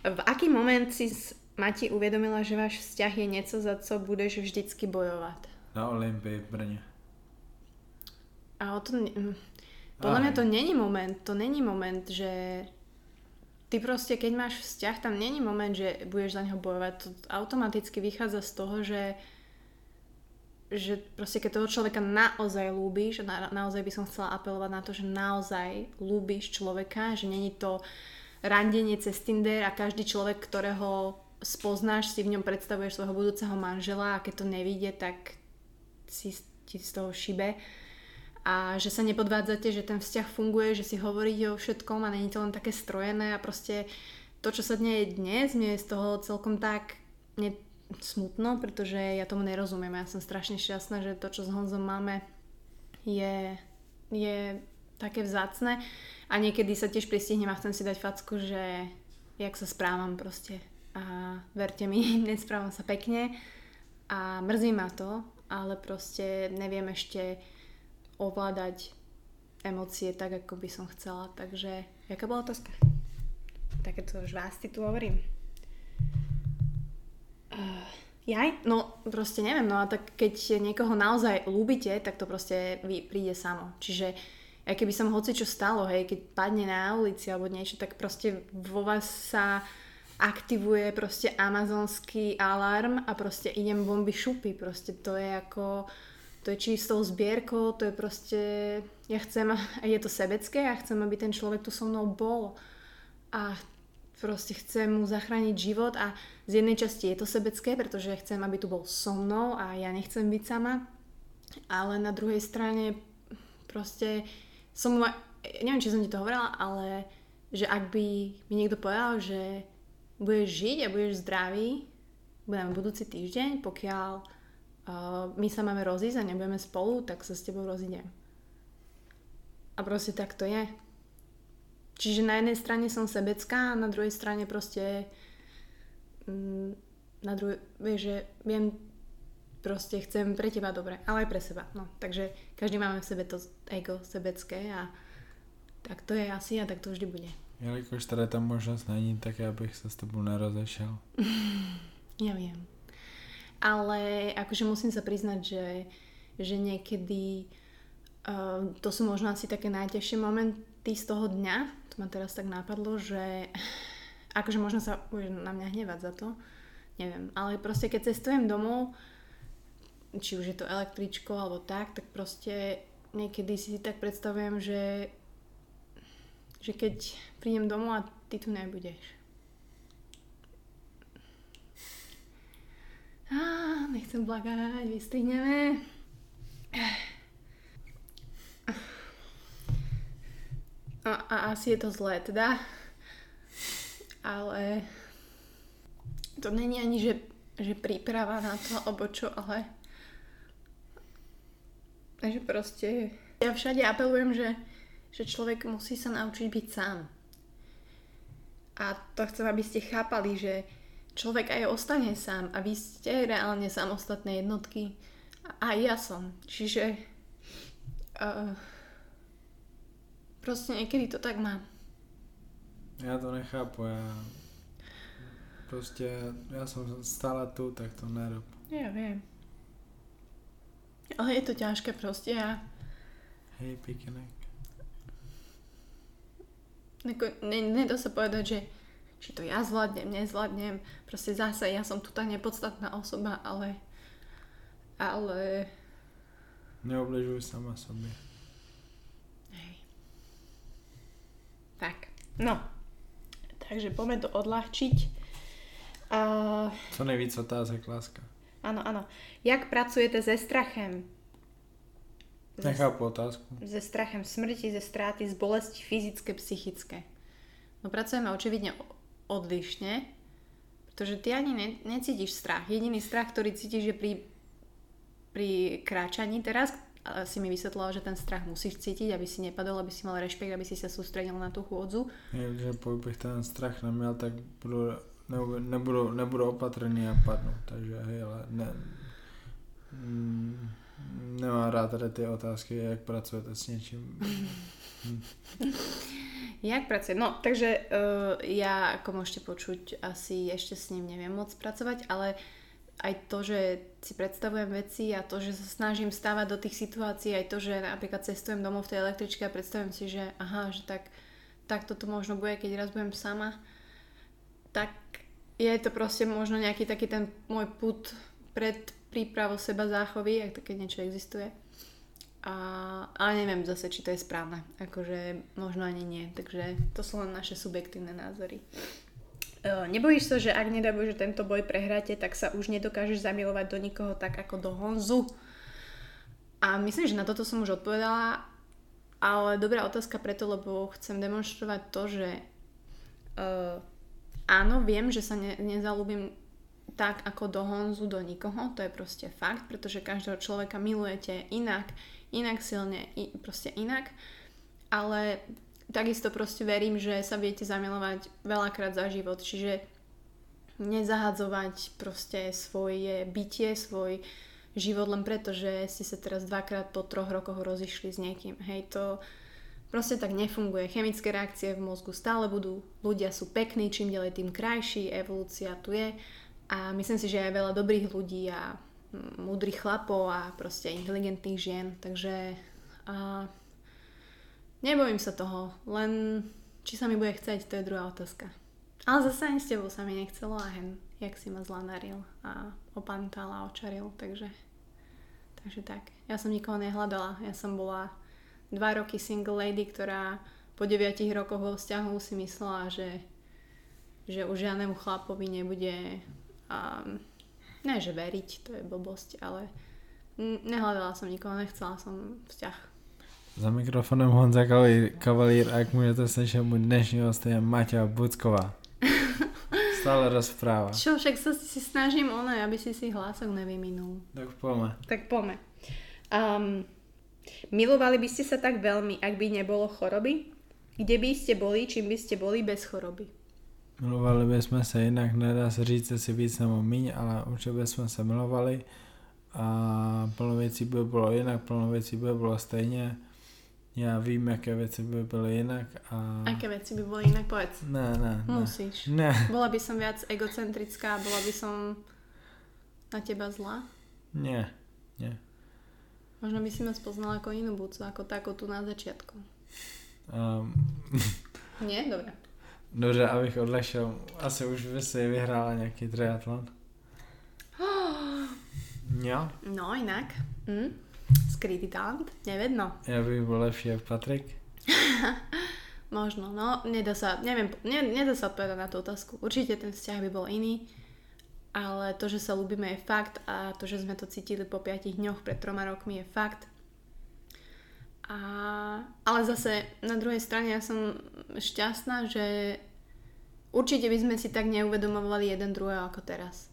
V aký moment si Mati uvedomila, že váš vzťah je niečo, za co budeš vždycky bojovať? Na Olympii v Brně. A o to... Podľa mňa to není moment, to není moment, že ty proste, keď máš vzťah, tam není moment, že budeš za neho bojovať. To automaticky vychádza z toho, že že proste keď toho človeka naozaj ľúbiš, na, naozaj by som chcela apelovať na to, že naozaj ľúbiš človeka, že není to randenie cez Tinder a každý človek, ktorého spoznáš, si v ňom predstavuješ svojho budúceho manžela a keď to nevíde, tak si ti z toho šibe a že sa nepodvádzate, že ten vzťah funguje, že si hovoríte o všetkom a není to len také strojené a proste to, čo sa je dnes, mne je z toho celkom tak ne, smutno, pretože ja tomu nerozumiem. Ja som strašne šťastná, že to, čo s Honzom máme, je, je také vzácne. A niekedy sa tiež pristihnem a chcem si dať facku, že jak sa správam proste. A verte mi, nesprávam sa pekne. A mrzí ma to, ale proste neviem ešte ovládať emócie tak, ako by som chcela. Takže, jaká bola otázka? Takéto žvásty tu hovorím. Uh, jaj? No, proste neviem, no a tak keď niekoho naozaj ľúbite, tak to proste príde samo. Čiže aj keby som hoci čo stalo, hej, keď padne na ulici alebo niečo, tak proste vo vás sa aktivuje proste amazonský alarm a proste idem bomby šupy. Proste to je ako to je čistou zbierkou, to je proste, ja chcem, a je to sebecké, ja chcem, aby ten človek tu so mnou bol. A proste chcem mu zachrániť život a z jednej časti je to sebecké, pretože chcem, aby tu bol so mnou a ja nechcem byť sama, ale na druhej strane proste som mu, neviem, či som ti to hovorila, ale že ak by mi niekto povedal, že budeš žiť a budeš zdravý, budeme budúci týždeň, pokiaľ uh, my sa máme rozísť a nebudeme spolu, tak sa s tebou rozídem. A proste tak to je. Čiže na jednej strane som sebecká a na druhej strane proste mm, na druhej, vieš, že viem proste chcem pre teba dobre, ale aj pre seba. No, takže každý máme v sebe to ego sebecké a tak to je asi a tak to vždy bude. Jelikož teda ta možnost není, tak já bych se s tebou nerozešel. ja viem ale akože musím sa priznať, že, že niekedy uh, to sú možno asi také najťažšie momenty z toho dňa, to ma teraz tak napadlo, že akože možno sa bude na mňa hnevať za to, neviem, ale proste keď cestujem domov, či už je to električko alebo tak, tak proste niekedy si tak predstavujem, že, že keď prídem domov a ty tu nebudeš Á, nechcem plakať, vystrihneme. A, a asi je to zlé teda. Ale to není ani, že, že príprava na to, alebo čo, ale že proste ja všade apelujem, že, že človek musí sa naučiť byť sám. A to chcem, aby ste chápali, že človek aj ostane sám a vy ste reálne samostatné jednotky a ja som. Čiže uh, proste niekedy to tak mám. Ja to nechápu, ja proste, ja som stále tu, tak to nerob. Ja viem. Ale je to ťažké proste a... Hej, pikenek. Neko, ne, nedá sa povedať, že či to ja zvládnem, nezvládnem. Proste zase ja som tu tá nepodstatná osoba, ale ale Neobližuj sama sobě. hej. Tak, no. Takže poďme to odľahčiť. Uh, Co nejvíc otázek, láska. áno, áno. Jak pracujete se strachem? Se, Nechápu otázku. se strachem smrti, ze stráty, z bolesti fyzické, psychické. No pracujeme očividne odlišne, pretože ty ani ne, necítiš strach. Jediný strach, ktorý cítiš je pri, pri kráčaní teraz, si mi vysvetlila, že ten strach musíš cítiť, aby si nepadol, aby si mal rešpekt, aby si sa sústredil na tú chôdzu. Je, že bych ten strach neměl, tak budu, nebudu, nebudu, nebudu opatrný a padnu. Takže hej, ale ne, mm, nemám rád tady ty otázky, jak pracujete s něčím. Jak pracuje? No, takže uh, ja, ako môžete počuť, asi ešte s ním neviem moc pracovať, ale aj to, že si predstavujem veci a to, že sa snažím stávať do tých situácií, aj to, že napríklad cestujem domov v tej električke a predstavujem si, že aha, že tak, tak toto možno bude, keď raz budem sama, tak je to proste možno nejaký taký ten môj put pred prípravou seba záchovy, ak také niečo existuje. A, ale neviem zase, či to je správne. Akože možno ani nie. Takže to sú len naše subjektívne názory. E, Nebojíš sa, že ak nedá Bože tento boj prehráte, tak sa už nedokážeš zamilovať do nikoho tak ako do Honzu? A myslím, že na toto som už odpovedala, ale dobrá otázka preto, lebo chcem demonstrovať to, že uh, áno, viem, že sa ne, nezalúbim tak ako do Honzu, do nikoho, to je proste fakt, pretože každého človeka milujete inak, inak silne, i, proste inak, ale takisto proste verím, že sa viete zamilovať veľakrát za život, čiže nezahadzovať proste svoje bytie, svoj život len preto, že ste sa teraz dvakrát po troch rokoch rozišli s niekým. Hej, to proste tak nefunguje. Chemické reakcie v mozgu stále budú, ľudia sú pekní, čím ďalej tým krajší, evolúcia tu je. A myslím si, že aj veľa dobrých ľudí a múdrych chlapov a proste inteligentných žien, takže a, nebojím sa toho, len či sa mi bude chceť, to je druhá otázka. Ale zase ani s tebou sa mi nechcelo a hen, jak si ma zlanaril a opantal a očaril, takže, takže tak. Ja som nikoho nehľadala, ja som bola dva roky single lady, ktorá po 9 rokoch vo vzťahu si myslela, že, že už žiadnemu chlapovi nebude um, ne, že veriť, to je blbosť, ale nehľadala som nikoho, nechcela som vzťah. Za mikrofonem Honza Kavalír, Kavalír a jak můžete slyšet, můj dnešní host je Maťa Bucková. Stále rozpráva. Čo, však sa si snažím ono, aby si si hlások nevyminul. Tak pojďme. Tak poďme. Um, milovali by ste sa tak veľmi, ak by nebolo choroby? Kde by ste boli, čím by ste boli bez choroby? Milovali bychom se jinak, nedá se říct, jestli víc nebo míň, ale určitě bychom se milovali a plno věcí by bylo jinak, plno věcí by bylo stejně. Já vím, jaké věci by byly jinak a... Aké veci by boli inak? Povedz. Ne, ne, ne. Musíš. Ne, Bola by som viac egocentrická, bola by som na teba zlá. ne, ne. Možno by si ma spoznala ako inú bucu, ako takú tu na začiatku. Um, Nie? Dobre. Dobře, abych odlešel, asi už by si vyhrála nějaký triatlon. Jo, No, inak. Hm? Skrytý talent? Nevedno. já bych byl lepší jak Patrik. Možno, no, nedá sa, neviem, ne, nedá sa odpovedať na tú otázku. Určite ten vzťah by bol iný, ale to, že sa ľúbime je fakt a to, že sme to cítili po 5 dňoch pred troma rokmi je fakt. A, ale zase na druhej strane ja som šťastná, že určite by sme si tak neuvedomovali jeden druhého ako teraz.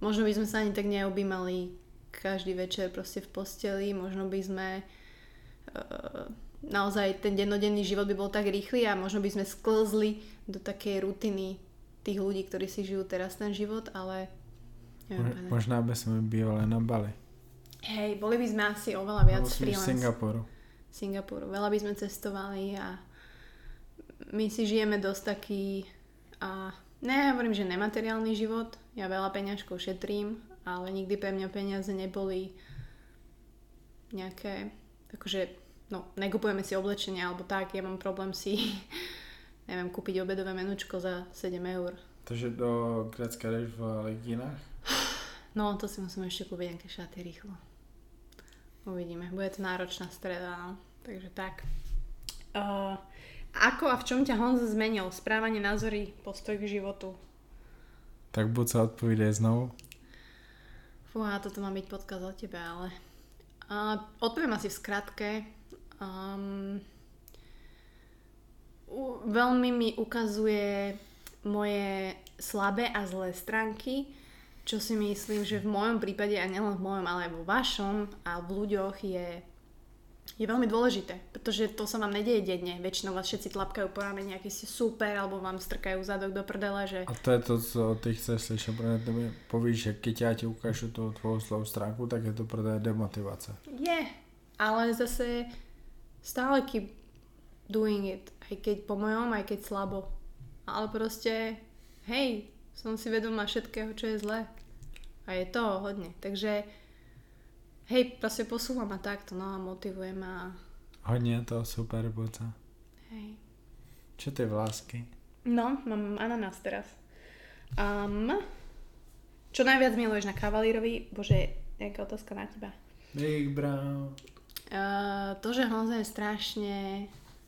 Možno by sme sa ani tak neobjímali každý večer proste v posteli, možno by sme uh, naozaj ten dennodenný život by bol tak rýchly a možno by sme sklzli do takej rutiny tých ľudí, ktorí si žijú teraz ten život, ale neviem Mo- povedať. Možná bychom bývali na Bali. Hej, boli by sme asi oveľa viac spíš v. Singapuru. Singapuru. Veľa by sme cestovali a my si žijeme dosť taký a ne, hovorím, že nemateriálny život. Ja veľa peňažkov šetrím, ale nikdy pre mňa peniaze neboli nejaké, akože, no, nekupujeme si oblečenie alebo tak, ja mám problém si neviem, kúpiť obedové menučko za 7 eur. Takže do Grecka jdeš v legínach? No, to si musím ešte kúpiť nejaké šaty rýchlo. Uvidíme. Bude to náročná streda, no. Takže tak. Uh, ako a v čom ťa Honza zmenil? Správanie, názory, postoj k životu? Tak buď sa odpovídaj znovu. Fúha, toto má byť podkaz o tebe, ale... Uh, odpoviem asi v skratke. Um, u, veľmi mi ukazuje moje slabé a zlé stránky, čo si myslím, že v mojom prípade, a nielen v mojom, ale aj vo vašom a v ľuďoch je, je veľmi dôležité, pretože to sa vám nedieje denne. Väčšinou vás všetci tlapkajú po ramene, nejaký ste super, alebo vám strkajú zadok do prdele, že... A to je to, co ty chceš slyšet, protože ty mi povíš, že keď ja ti ukážu tú tvoju slabú stránku, tak je to tebe demotivace. Je, ale zase stále keep doing it, aj keď po mojom, aj keď slabo. Ale proste, hej, som si vedomá všetkého, čo je zlé. A je to hodne. Takže, hej, proste posúvam ma takto, no a motivujem ma. Hodně to super, boca. Hej. Čo ty v lásky? No, mám ananás teraz. Um, čo najviac miluješ na kavalírovi? Bože, nejaká otázka na teba. Big Brown. Uh, to, že Honza je strašne,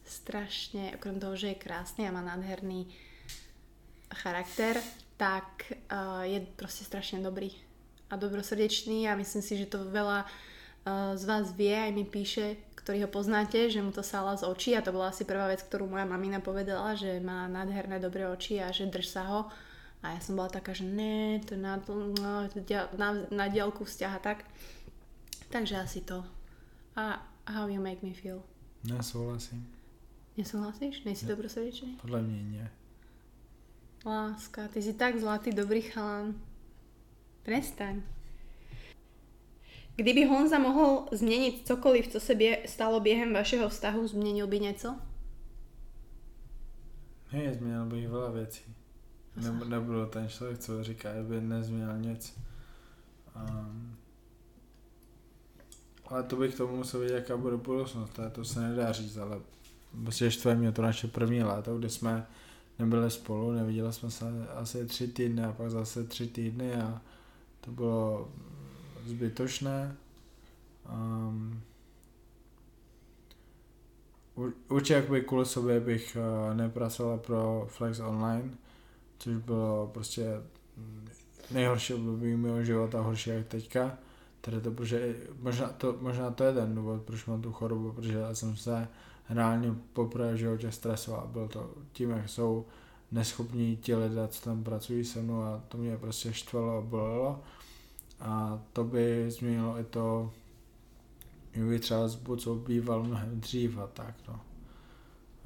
strašne, okrem toho, že je krásny a má nádherný charakter, tak uh, je proste strašne dobrý a dobrosrdečný a myslím si, že to veľa uh, z vás vie, aj mi píše, ktorý ho poznáte, že mu to sála z očí a to bola asi prvá vec, ktorú moja mamina povedala, že má nádherné dobré oči a že drž sa ho. A ja som bola taká, že ne, to na, no, to dia, na, na diálku vzťah a tak. Takže asi to. A how you make me feel. Nesouhlasím. Nesúhlasíš? Nejsi Ne. dobrosrdečný? Podle mě nie. Láska, ty si tak zlatý, dobrý chalán. Prestaň. Kdyby Honza mohol zmeniť cokoliv, co se stalo během vašeho vztahu, změnil by něco? Ne, změnil bych veľa věcí. Ne, nebudu ten člověk, co říká, by nezměnil nic. Um, ale to bych tomu musel vědět, jaká bude budoucnost, to, se nedá říct, ale prostě štve mě to naše první léto, kdy jsme nebyli spolu, neviděli jsme se asi tři týdny a pak zase tři týdny a to bylo zbytočné. Um, ur- určitě jakoby kvůli sobě bych uh, nepracoval pro Flex Online, což bylo prostě nejhorší období mého života, horší jak teďka. Tedy to, protože možná to, možná to je ten důvod, proč mám tu chorobu, protože já jsem se reálně poprvé životě stresoval. Bylo to tím, jak jsou neschopní ti lidé, co tam pracují se mnou a to mě prostě štvalo a bolelo. A to by změnilo i to, že by třeba Bucou býval mnohem dřív a tak no.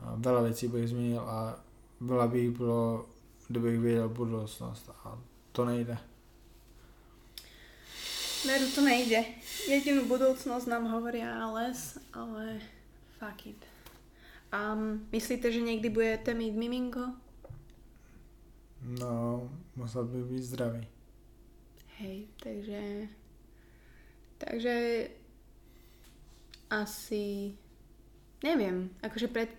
A veľa věcí bych změnil a veľa by jich bylo, kdybych věděl budoucnost a to nejde. Veru, to nejde. Jedinú budúcnosť nám hovoria les, ale fuck it. Um, myslíte, že niekdy budete mít miminko? No, musel by být zdravý. Hej, takže... Takže... Asi... Neviem, akože pred...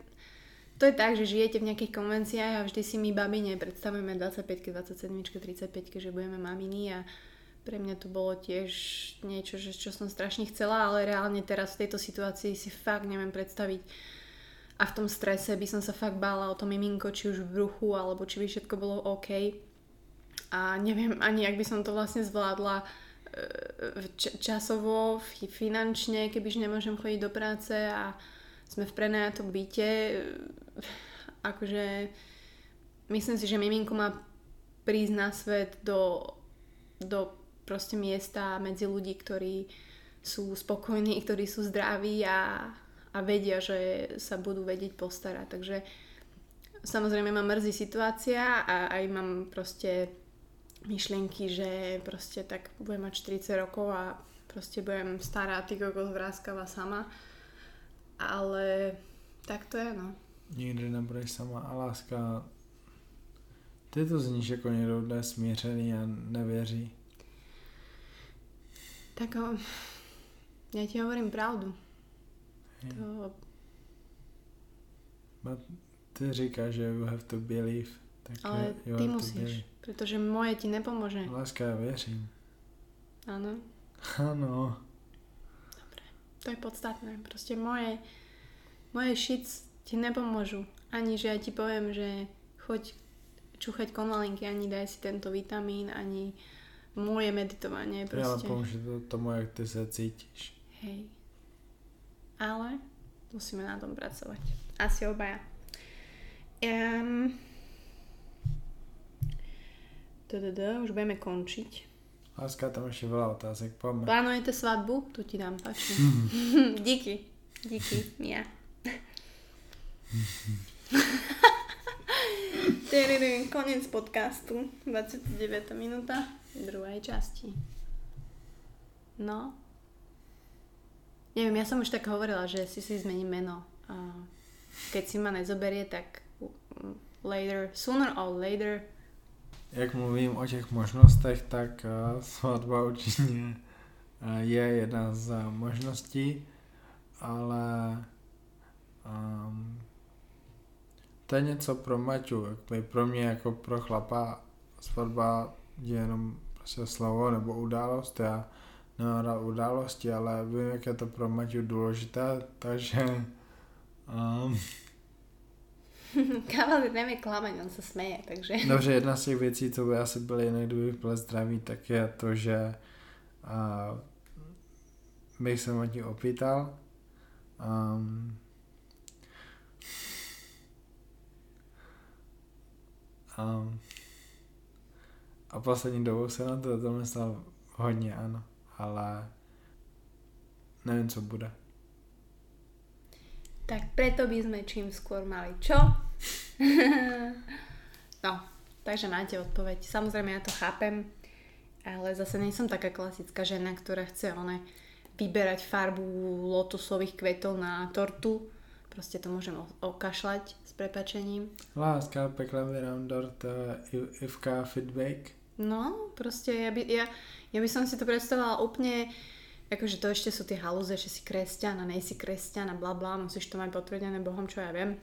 To je tak, že žijete v nejakých konvenciách a vždy si my babine predstavujeme 25 27 35 že budeme maminy a pre mňa to bolo tiež niečo, že, čo som strašne chcela, ale reálne teraz v tejto situácii si fakt neviem predstaviť a v tom strese by som sa fakt bála o to miminko, či už v bruchu, alebo či by všetko bolo OK. A neviem ani, ak by som to vlastne zvládla e, časovo, fi- finančne, kebyže nemôžem chodiť do práce a sme v prenajatom byte. e, Akože myslím si, že miminko má prísť na svet do, do proste miesta medzi ľudí, ktorí sú spokojní, ktorí sú zdraví a, a vedia, že sa budú vedieť postarať. Takže samozrejme ma mrzí situácia a aj mám proste myšlienky, že proste tak budem mať 40 rokov a proste budem stará, ty kokos vráskava sama. Ale tak to je, no. Nikdy nebudeš sama a láska ty to zníš jako někdo, kdo je a nevěří. Tak ja ti hovorím pravdu. To, Ma- Ty říkáš, že you have to believe. Tak Ale you ty have to musíš, believe. pretože moje ti nepomôže. Láska, já věřím. Áno, Ano. to je podstatné. Proste moje, moje shits ti nepomôžu. Ani, že ja ti poviem, že choď čúchať konvalinky, ani daj si tento vitamín, ani moje meditovanie. Proste. pomůže to tomu, jak ty se cítíš. Hej. Ale musíme na tom pracovať. Asi obaja. Um, už budeme končiť. Láska, tam ještě veľa otázek, poďme. Plánujete svadbu? Tu ti dám, páči. Díky. Díky, Mia. Koniec podcastu. 29. minúta druhej časti. No. Neviem, ja som už tak hovorila, že si si zmením meno. Keď si ma nezoberie, tak later, sooner or later Jak mluvím o těch možnostech, tak uh, svatba určitě uh, je jedna z uh, možností, ale um, to je něco pro Maťu, pro mě jako pro chlapa svatba je jenom prostě slovo nebo událost, já nemám rád události, ale vím, jak je to pro Maťu důležité, takže um, Kavalír nevie klamať, on sa smeje, takže... Dobře, jedna z těch věcí, co by asi byl jinak, kdyby byl zdravý, tak je to, že uh, bych se ní opýtal. Um, um, a poslední dobou se na to, to myslel hodně, ano, ale nevím, co bude. Tak preto by sme čím skôr mali čo? no, takže máte odpoveď. Samozrejme, ja to chápem, ale zase nie som taká klasická žena, ktorá chce one vyberať farbu lotusových kvetov na tortu. Proste to môžem okašľať s prepačením. Láska, pekla nám dort uh, Ivka Fitbake. No, proste ja by, ja, ja by som si to predstavovala úplne, akože to ešte sú tie halúze, že si kresťan a nejsi kresťan a bla bla, musíš to mať potvrdené Bohom, čo ja viem.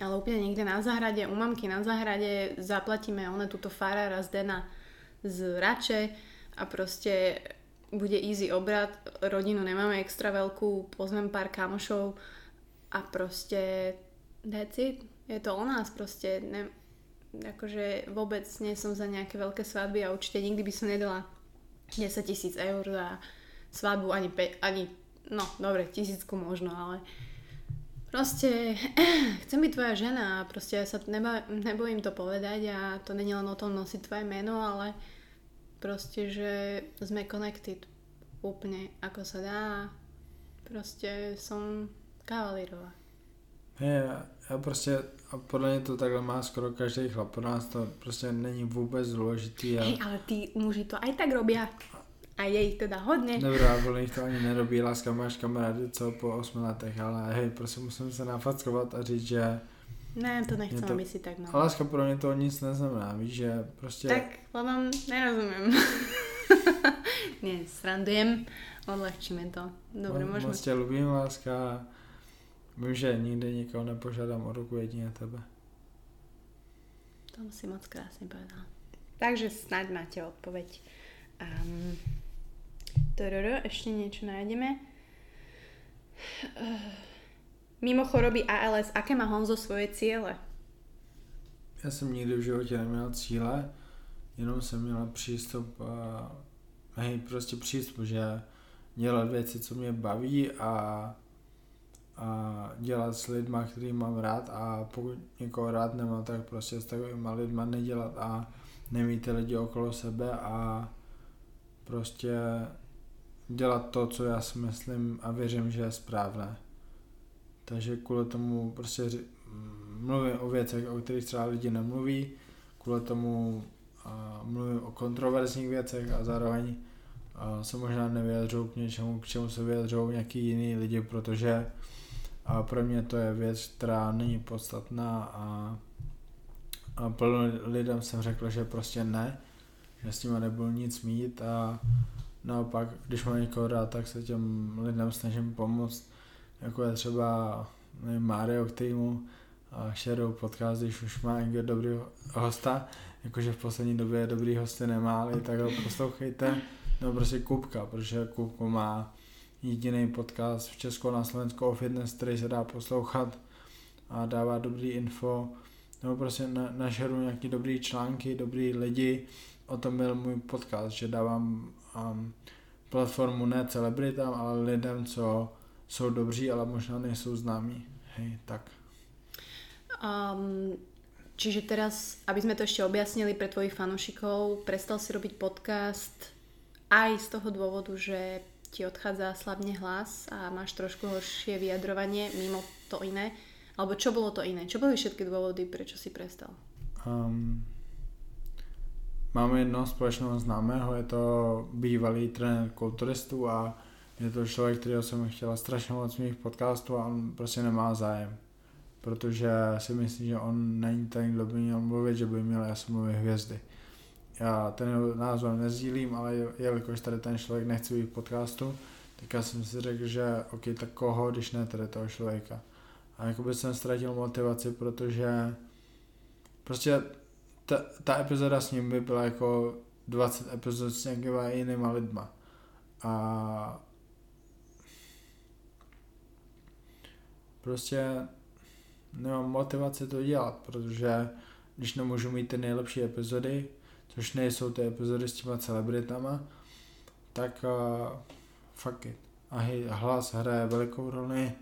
Ale úplne niekde na záhrade, u mamky na záhrade zaplatíme one túto farára z Dena z Rače a proste bude easy obrad, rodinu nemáme extra veľkú, pozvem pár kamošov a proste that's it. Je to o nás proste, ne, akože vôbec nie som za nejaké veľké svadby a určite nikdy by som nedala 10 tisíc eur za svadbu, ani, pe, ani no dobre, tisícku možno, ale proste chcem byť tvoja žena a proste ja sa neba, nebojím to povedať a to není len o tom nosiť tvoje meno, ale proste, že sme connected úplne ako sa dá. Proste som kavalírová. Je, já prostě, a podle mě to takhle má skoro každý chlap, pro nás to prostě není vůbec důležitý. A... Hej, ale tí muži to aj tak robia. A je ich teda hodne. Dobrá, podle nich to ani nerobí, láska máš kamarády co po 8 letech, ale hej, prostě musím se nafackovat a říct, že Ne, to nechcem, to- aby si tak a mal. láska pro mě to nic neznamená, víš, že prostě... Tak, lebo nerozumiem. Nie, srandujem. Odľahčíme to. Dobre, môžeme... Moc tě ľubím, láska. Vím, že nikdy nikoho nepožádám o ruku, jedině tebe. To si moc krásne povedal. Takže snáď máte odpoveď. Um, tororo, ešte niečo nájdeme. Uh, mimo choroby ALS, aké má Honzo svoje ciele? Já jsem nikdy v životě neměl cíle, jenom jsem měl přístup, a, hej, prostě přístup, že dělat věci, co mě baví a, a dělat s lidma, který mám rád a pokud někoho rád nemám, tak prostě s takovýma lidma nedělat a nemít ty lidi okolo sebe a prostě dělat to, co já si myslím a věřím, že je správné. Takže kvůli tomu prostě mluvím o věcech, o kterých třeba lidi nemluví, kvůli tomu mluvím o kontroverzních věcech a zároveň se možná nevyjadřují k něčemu, k čemu se vyjadřují nějaký jiný lidi, protože a pro mě to je věc, která není podstatná a, a plno lidem jsem řekl, že prostě ne, že s nima nebudu nic mít a naopak, když mám někoho rád, tak se těm lidem snažím pomoct, jako je třeba nevím, Mario, mu Shadow podcast, když už má někdo dobrý hosta, jakože v poslední době dobrý hosty nemá, ale tak ho poslouchejte. No prostě Kupka, protože Kupko má jediný podcast v Česku na Slovensku o fitness, který se dá poslouchat a dává dobrý info. Nebo prostě na, našeru nějaký dobrý články, dobrý lidi. O tom byl můj podcast, že dávám um, platformu ne celebritám, ale lidem, co jsou dobří, ale možná nejsou známí. Hej, tak. Um, čiže teraz, aby sme to ešte objasnili pre tvojich fanúšikov, prestal si robiť podcast aj z toho dôvodu, že ti odchádza slabne hlas a máš trošku horšie vyjadrovanie mimo to iné. Alebo čo bolo to iné? Čo boli všetky dôvody, prečo si prestal? Um, máme jedno společného známého, je to bývalý trenér kulturistů a je to člověk, kterého jsem chtěla strašně moc mých podcastů a on prostě nemá zájem. Protože si myslím, že on není ten, kdo by měl mluvit, že by měl mluvit hvězdy. Já ten názor nezdílím, ale jelikož tady ten člověk nechce být v podcastu, tak já jsem si řekl, že ok, tak koho, když ne tady toho člověka. A jakoby jsem ztratil motivaci, protože prostě ta, ta epizoda s ním by byla jako 20 epizod s nějakýma jinýma lidma. A prostě nemám motivaci to dělat, protože když nemůžu mít ty nejlepší epizody, což nejsou ty epizody s těma celebritama, tak uh, fuck it. A hlas hraje velikou roli,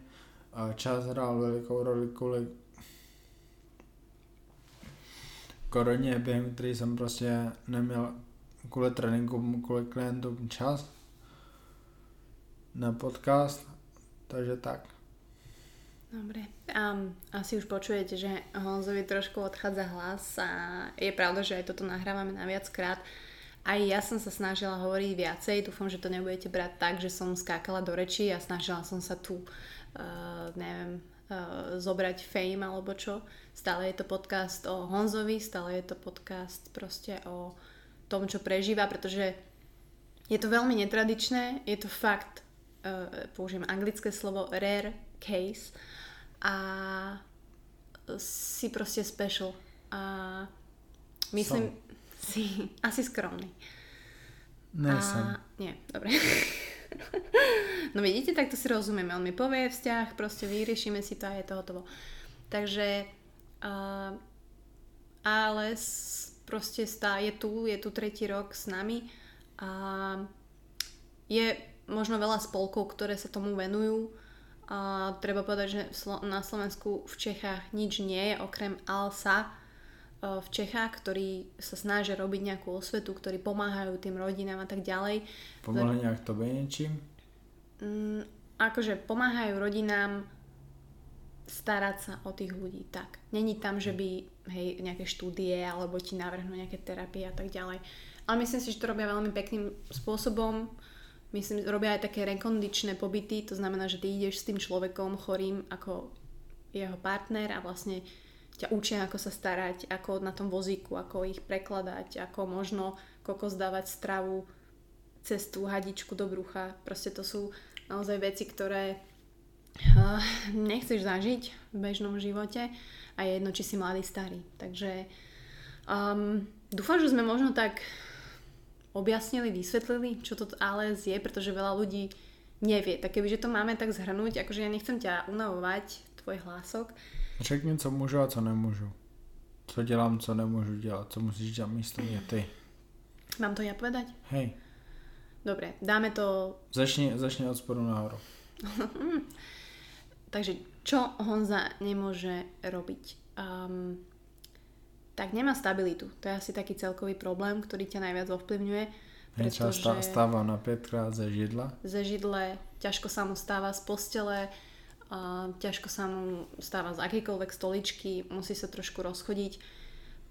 a čas hrál velikou roli kvůli koroně, během který jsem prostě neměl kvůli tréninku, kvůli klientům čas na podcast, takže tak. Dobre. Um, asi už počujete, že Honzovi trošku odchádza hlas a je pravda, že aj toto nahrávame na viackrát. Aj ja som sa snažila hovoriť viacej, dúfam, že to nebudete brať tak, že som skákala do reči a snažila som sa tu, uh, neviem, uh, zobrať fame alebo čo. Stále je to podcast o Honzovi, stále je to podcast proste o tom, čo prežíva, pretože je to veľmi netradičné, je to fakt, uh, použijem anglické slovo rare case, a si proste special a myslím Som. si asi skromný. Ne, a, som. Nie, dobre. no vidíte, tak to si rozumieme. On mi povie vzťah, proste vyriešime si to a je to hotovo. Takže uh, ale proste stá, je tu, je tu tretí rok s nami a je možno veľa spolkov, ktoré sa tomu venujú a treba povedať, že na Slovensku v Čechách nič nie je okrem ALSA e, v Čechách, ktorí sa snažia robiť nejakú osvetu, ktorí pomáhajú tým rodinám a tak ďalej. Pomáhajú nejak to niečím? Mm, akože pomáhajú rodinám starať sa o tých ľudí, tak. Není tam, že by hej, nejaké štúdie alebo ti navrhnú nejaké terapie a tak ďalej. Ale myslím si, že to robia veľmi pekným spôsobom myslím, robia aj také rekondičné pobyty, to znamená, že ty ideš s tým človekom chorým ako jeho partner a vlastne ťa učia, ako sa starať, ako na tom vozíku, ako ich prekladať, ako možno kokos dávať stravu cez tú hadičku do brucha. Proste to sú naozaj veci, ktoré uh, nechceš zažiť v bežnom živote a je jedno, či si mladý, starý. Takže um, dúfam, že sme možno tak objasnili, vysvetlili, čo to ALS je, pretože veľa ľudí nevie. Tak kebyže to máme tak zhrnúť, akože ja nechcem ťa unavovať, tvoj hlások. Řekni, co můžu a co nemůžu. Co dělám, co nemůžu dělat, co musíš dělat místo mě ty. Mám to ja povedať? Hej. Dobre, dáme to... Začni, začni od spodu nahoru. Takže čo Honza nemôže robiť? Um, tak nemá stabilitu. To je asi taký celkový problém, ktorý ťa najviac ovplyvňuje. Pretože stáva na 5 krát ze židla. Ze židle, ťažko sa mu stáva z postele, uh, ťažko sa mu stáva z akýkoľvek stoličky, musí sa trošku rozchodiť.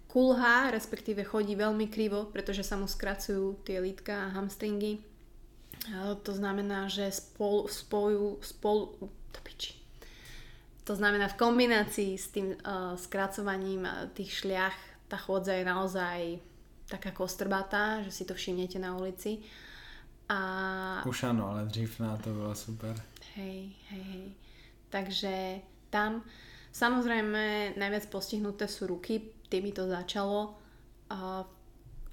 Kulha, respektíve chodí veľmi krivo, pretože sa mu skracujú tie lítka a hamstringy. To znamená, že spolu, spolu, spolu, to piči, to znamená v kombinácii s tým uh, skracovaním eh, tých šliach tá chôdza je naozaj taká kostrbatá, že si to všimnete na ulici. A... Už áno, ale dřív na to bolo super. Hej, hej, hej. Takže tam Samozrejme, najviac postihnuté sú ruky, tými to začalo. A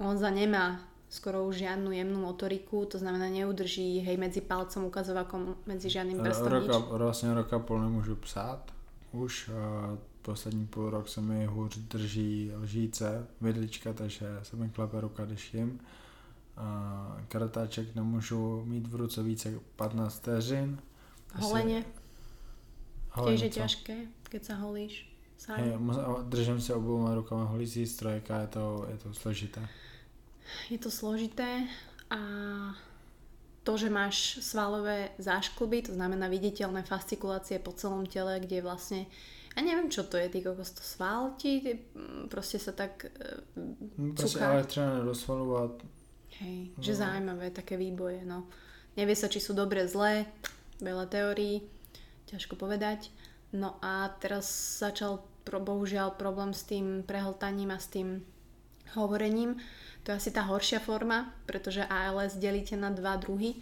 Honza nemá skoro už žiadnu jemnú motoriku, to znamená neudrží hej medzi palcom, ukazovakom, medzi žiadnym prstom roka, nič. Vlastně roka pol nemůžu psát už. A poslední půl rok se mi hůř drží lžíce, vidlička, takže se mi klepe ruka, když jim. A kartáček nemůžu mít v ruce více 15 vteřin. Holenie? Tiež je ťažké, keď sa holíš sám. Hey, držím se obouma rukama holící strojka, je to, je to složité. Je to složité a to, že máš svalové záškluby, to znamená viditeľné fascikulácie po celom tele, kde vlastne a neviem, čo to je, ty kokos to sval ti, proste sa tak uh, Proste elektráne do svalu a... Hej, no. že zaujímavé, také výboje, no. Nevie sa, či sú dobré, zlé, veľa teórií, ťažko povedať. No a teraz začal bohužiaľ problém s tým prehltaním a s tým hovorením. To je asi tá horšia forma, pretože ALS delíte na dva druhy.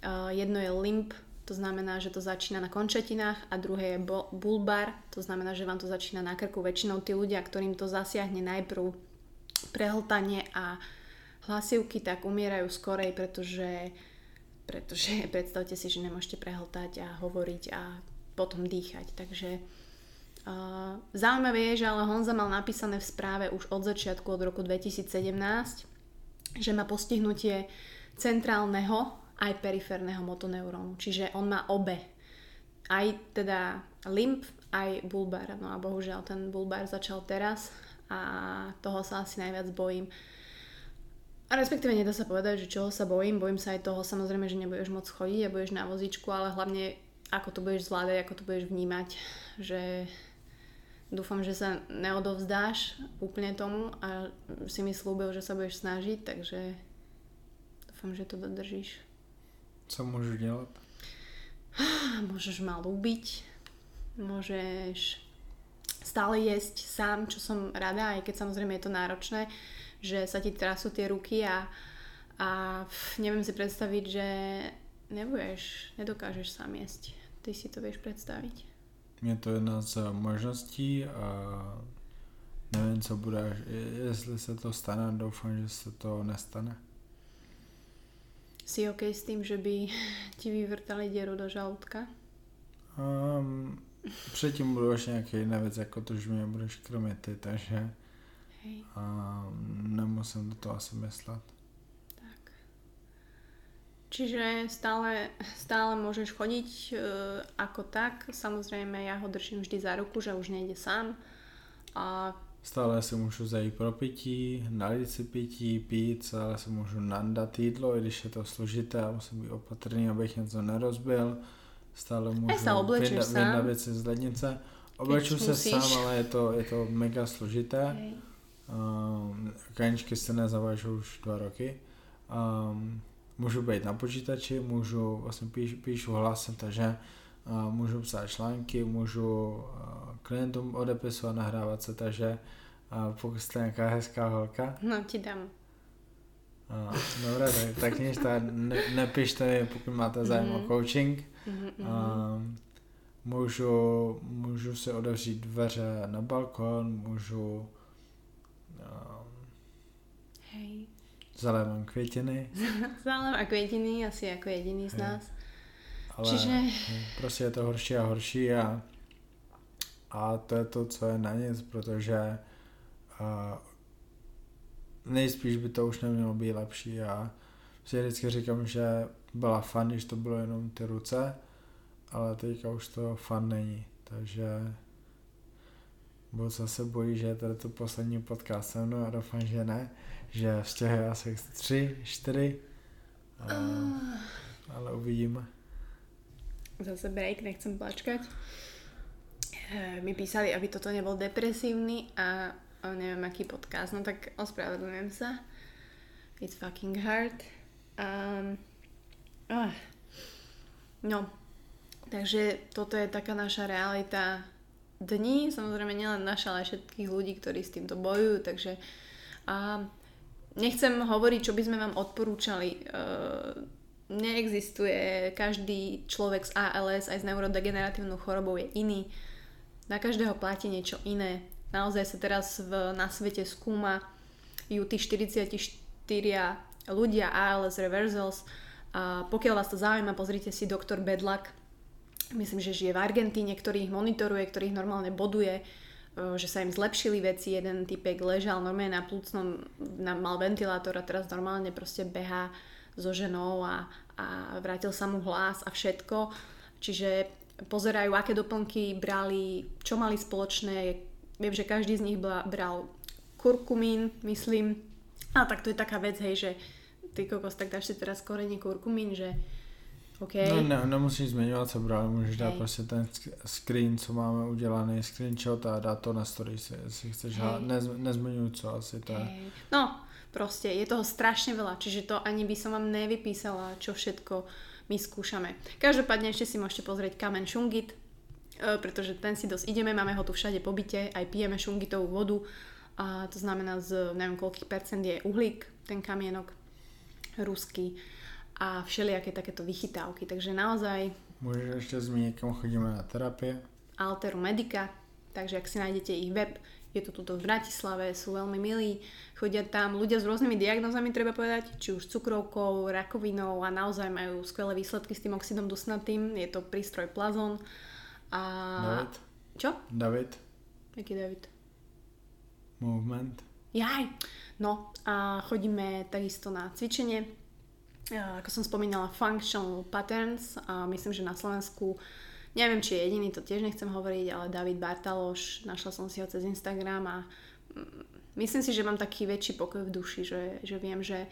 Uh, jedno je limp, to znamená, že to začína na končetinách a druhé je bulbar, to znamená, že vám to začína na krku. Väčšinou tí ľudia, ktorým to zasiahne najprv prehltanie a hlasivky, tak umierajú skorej, pretože, pretože predstavte si, že nemôžete prehltať a hovoriť a potom dýchať. Takže uh, zaujímavé je, že ale Honza mal napísané v správe už od začiatku, od roku 2017, že má postihnutie centrálneho aj periférneho motoneurónu. Čiže on má obe. Aj teda limp, aj bulbar. No a bohužiaľ ten bulbar začal teraz a toho sa asi najviac bojím. A respektíve nedá sa povedať, že čoho sa bojím. Bojím sa aj toho samozrejme, že nebudeš môcť chodiť a budeš na vozičku, ale hlavne ako to budeš zvládať, ako to budeš vnímať. Že dúfam, že sa neodovzdáš úplne tomu a si mi slúbil, že sa budeš snažiť, takže dúfam, že to dodržíš. Co môžeš dělat? Môžeš ma ľúbiť, môžeš stále jesť sám, čo som rada, aj keď samozrejme je to náročné, že sa ti trasú tie ruky a, a neviem si predstaviť, že nebudeš, nedokážeš sám jesť. Ty si to vieš predstaviť. Je to jedna z možností a nevím, co bude, jestli se to stane, doufám, že se to nestane. Si OK s tým, že by ti vyvrtali dieru do žalúdka? Um, předtím budou ještě nějaké jiné věci, jako to, že mě budeš kromě ty, takže Hej. Um, nemusím do toho asi myslet. Čiže stále, stále môžeš chodiť e, ako tak. Samozrejme, ja ho držím vždy za ruku, že už nejde sám. A Stále si můžu zajít pro pití, nalít si pití, pít, stále si můžu nandat jídlo, i když je to složité a musím být opatrný, abych něco nerozbil. Stále můžu vydat věci z lednice. Obleču se musíš. sám, ale je to, je to mega složité. Okay. Um, kaničky se nezavažu už dva roky. Um, můžu být na počítači, můžu, vlastně píš, píšu hlasem, takže uh, můžu psát články, můžu uh, klientům odepisovat, nahrávat se, takže uh, pokud jste nějaká hezká holka. No ti dám. Uh, dobré, tak, tak nic, ne, nepište mi, pokud máte zájem mm-hmm. o coaching. Mm-hmm. Uh, můžu, můžu si otevřít dveře na balkon, můžu uh, Hej. Zalévám květiny. Zalévám květiny asi jako jediný z nás. Ale Čiže... prostě je to horší a horší a, a to je to, co je na nic, protože uh, nejspíš by to už nemělo být lepší a si vždycky říkám, že byla fan, když to bylo jenom ty ruce, ale teďka už to fan není, takže budu se bojí, že je tady to poslední podcast se mnou a doufám, že ne, že vzťahy asi tři, čtyři, uh, ale uvidíme zase break, nechcem plačkať. E, mi písali, aby toto nebol depresívny a neviem aký podcast, no tak ospravedlňujem sa. It's fucking hard. Um, uh, no, takže toto je taká naša realita dní, samozrejme nielen naša, ale všetkých ľudí, ktorí s týmto bojujú, takže uh, nechcem hovoriť, čo by sme vám odporúčali. Uh, neexistuje, každý človek s ALS aj s neurodegeneratívnou chorobou je iný. Na každého platí niečo iné. Naozaj sa teraz v, na svete skúma ju tí 44 ľudia ALS reversals. A pokiaľ vás to zaujíma, pozrite si doktor Bedlak. Myslím, že žije v Argentíne, ktorý ich monitoruje, ktorý ich normálne boduje že sa im zlepšili veci, jeden typek ležal normálne na plúcnom, na, mal ventilátor a teraz normálne proste beha so ženou a, a vrátil sa mu hlas a všetko. Čiže pozerajú, aké doplnky brali, čo mali spoločné. Viem, že každý z nich bral kurkumín, myslím. A tak to je taká vec, hej, že ty kokos, tak dáš si teraz korenie kurkumín, že Okay. No ne, nemusíš zmiňovat co brali, můžeš dát prostě ten screen, co máme udělaný, screenshot a dát to na story, jestli chceš, hey. Nez, nezmiňuj co asi to je. No, proste je toho strašne veľa, čiže to ani by som vám nevypísala, čo všetko my skúšame. Každopádne ešte si môžete pozrieť kamen šungit, e, pretože ten si dosť ideme, máme ho tu všade po byte, aj pijeme šungitovú vodu, a to znamená z neviem koľkých percent je uhlík, ten kamienok ruský a všelijaké takéto vychytávky. Takže naozaj... Môžeš ešte zmeniť, kam chodíme na terapie? Alteru Medica, takže ak si nájdete ich web, je to tuto v Bratislave, sú veľmi milí, chodia tam ľudia s rôznymi diagnózami, treba povedať, či už cukrovkou, rakovinou a naozaj majú skvelé výsledky s tým oxidom dusnatým, je to prístroj Plazon. A... David? Čo? David. Aký David? Movement. Jaj, no a chodíme takisto na cvičenie, ako som spomínala, functional patterns. A myslím, že na Slovensku neviem, či je jediný, to tiež nechcem hovoriť, ale David Bartaloš, našla som si ho cez Instagram a mm, myslím si, že mám taký väčší pokoj v duši, že, že viem, že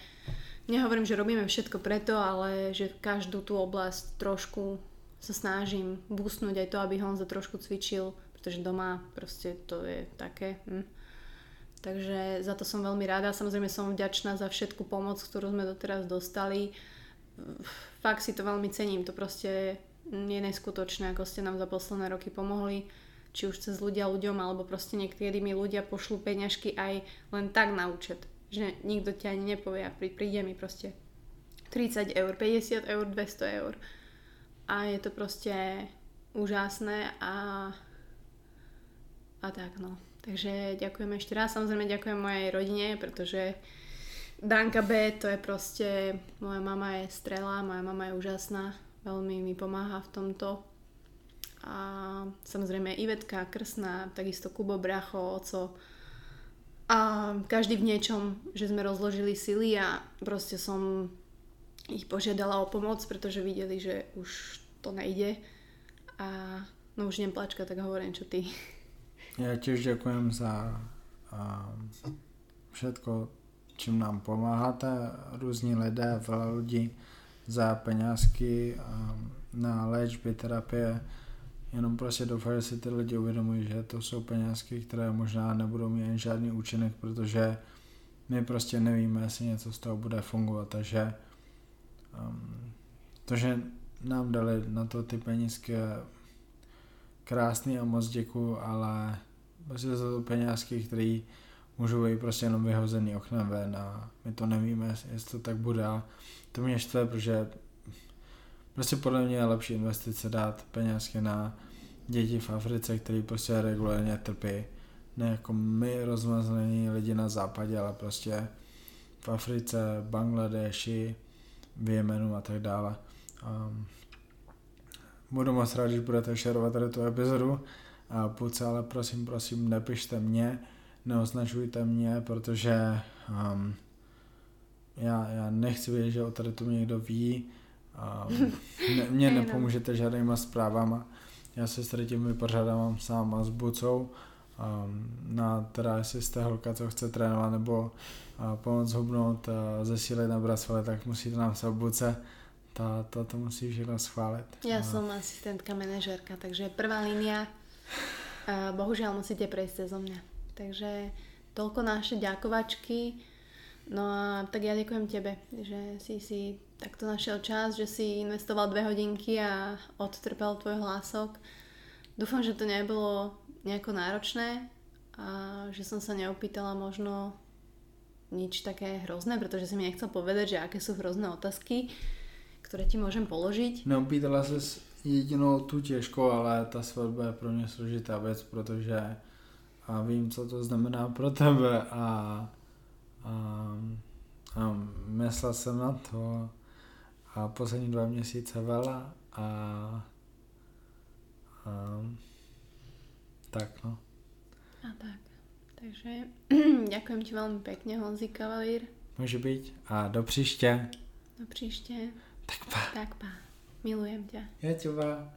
nehovorím, že robíme všetko preto, ale že každú tú oblasť trošku sa snažím boostnúť aj to, aby Honza trošku cvičil, pretože doma proste to je také... Hm Takže za to som veľmi rada. Samozrejme som vďačná za všetku pomoc, ktorú sme doteraz dostali. Fakt si to veľmi cením. To proste je neskutočné, ako ste nám za posledné roky pomohli. Či už cez ľudia ľuďom, alebo proste niekedy mi ľudia pošlú peňažky aj len tak na účet. Že nikto ťa ani nepovie a príde mi proste 30 eur, 50 eur, 200 eur. A je to proste úžasné a a tak no. Takže ďakujem ešte raz. Samozrejme ďakujem mojej rodine, pretože Danka B, to je proste, moja mama je strela, moja mama je úžasná, veľmi mi pomáha v tomto. A samozrejme Ivetka, Krsná, takisto Kubo, Bracho, Oco. A každý v niečom, že sme rozložili sily a proste som ich požiadala o pomoc, pretože videli, že už to nejde. A no už neplačka, tak hovorím, čo ty. Ja tiež ďakujem za um, všetko, čím nám pomáháte, různí lidé, veľa ľudí za peňazky um, na léčby, terapie. Jenom prostě doufám, že si ty lidi uvědomují, že to jsou peňazky, které možná nebudou mít žádný účinek, protože my prostě nevíme, jestli něco z toho bude fungovat, takže um, to, že nám dali na to ty penízky krásný a moc děkuju, ale prostě za to penězky, které můžou být prostě jenom vyhozený oknem ven a my to nevíme, jestli to tak bude a to mě štve, protože prostě podle mě je lepší investice dát penězky na děti v Africe, který prostě regulárně trpí, ne jako my rozmazlení lidi na západě, ale prostě v Africe, Bangladeši, v Jemenu a tak dále. Um, budu moc rád, když budete šerovat tady tu epizodu. A půjce, ale prosím, prosím, nepište mě, neoznačujte mě, protože um, já, já nechci vědět, že o tady to někdo ví, um, ne, mě nepomůžete žádnýma zprávama, já se s tady tím vypořádám sám a s Bucou, um, na teda jestli jste holka, co chce trénovat nebo uh, pomoct hubnout, uh, zesílit na svaly, tak musíte nám se v Buce to, to, to musí všechno schválit. Ja no. som asistentka, manažérka, takže prvá línia, bohužiaľ musíte prejsť cez mňa. Takže toľko naše ďakovačky. No a tak ja ďakujem tebe, že si si takto našiel čas, že si investoval dve hodinky a odtrpel tvoj hlások. Dúfam, že to nebolo nejako náročné a že som sa neopýtala možno nič také hrozné, pretože si mi nechcel povedať, že aké sú hrozné otázky ktoré ti môžem položiť. No, pýtala sa jedinou tu těžkou, ale ta svatba je pro mě složitá věc, protože a vím, co to znamená pro tebe a, a, a myslel jsem na to a poslední dva měsíce vela a, a tak no. A tak. Takže ďakujem ti veľmi pekne, Honzi Kavalír. Může být a do příště. Do příště. Tak pa. Tak pa. Milujem ťa. Ja teba.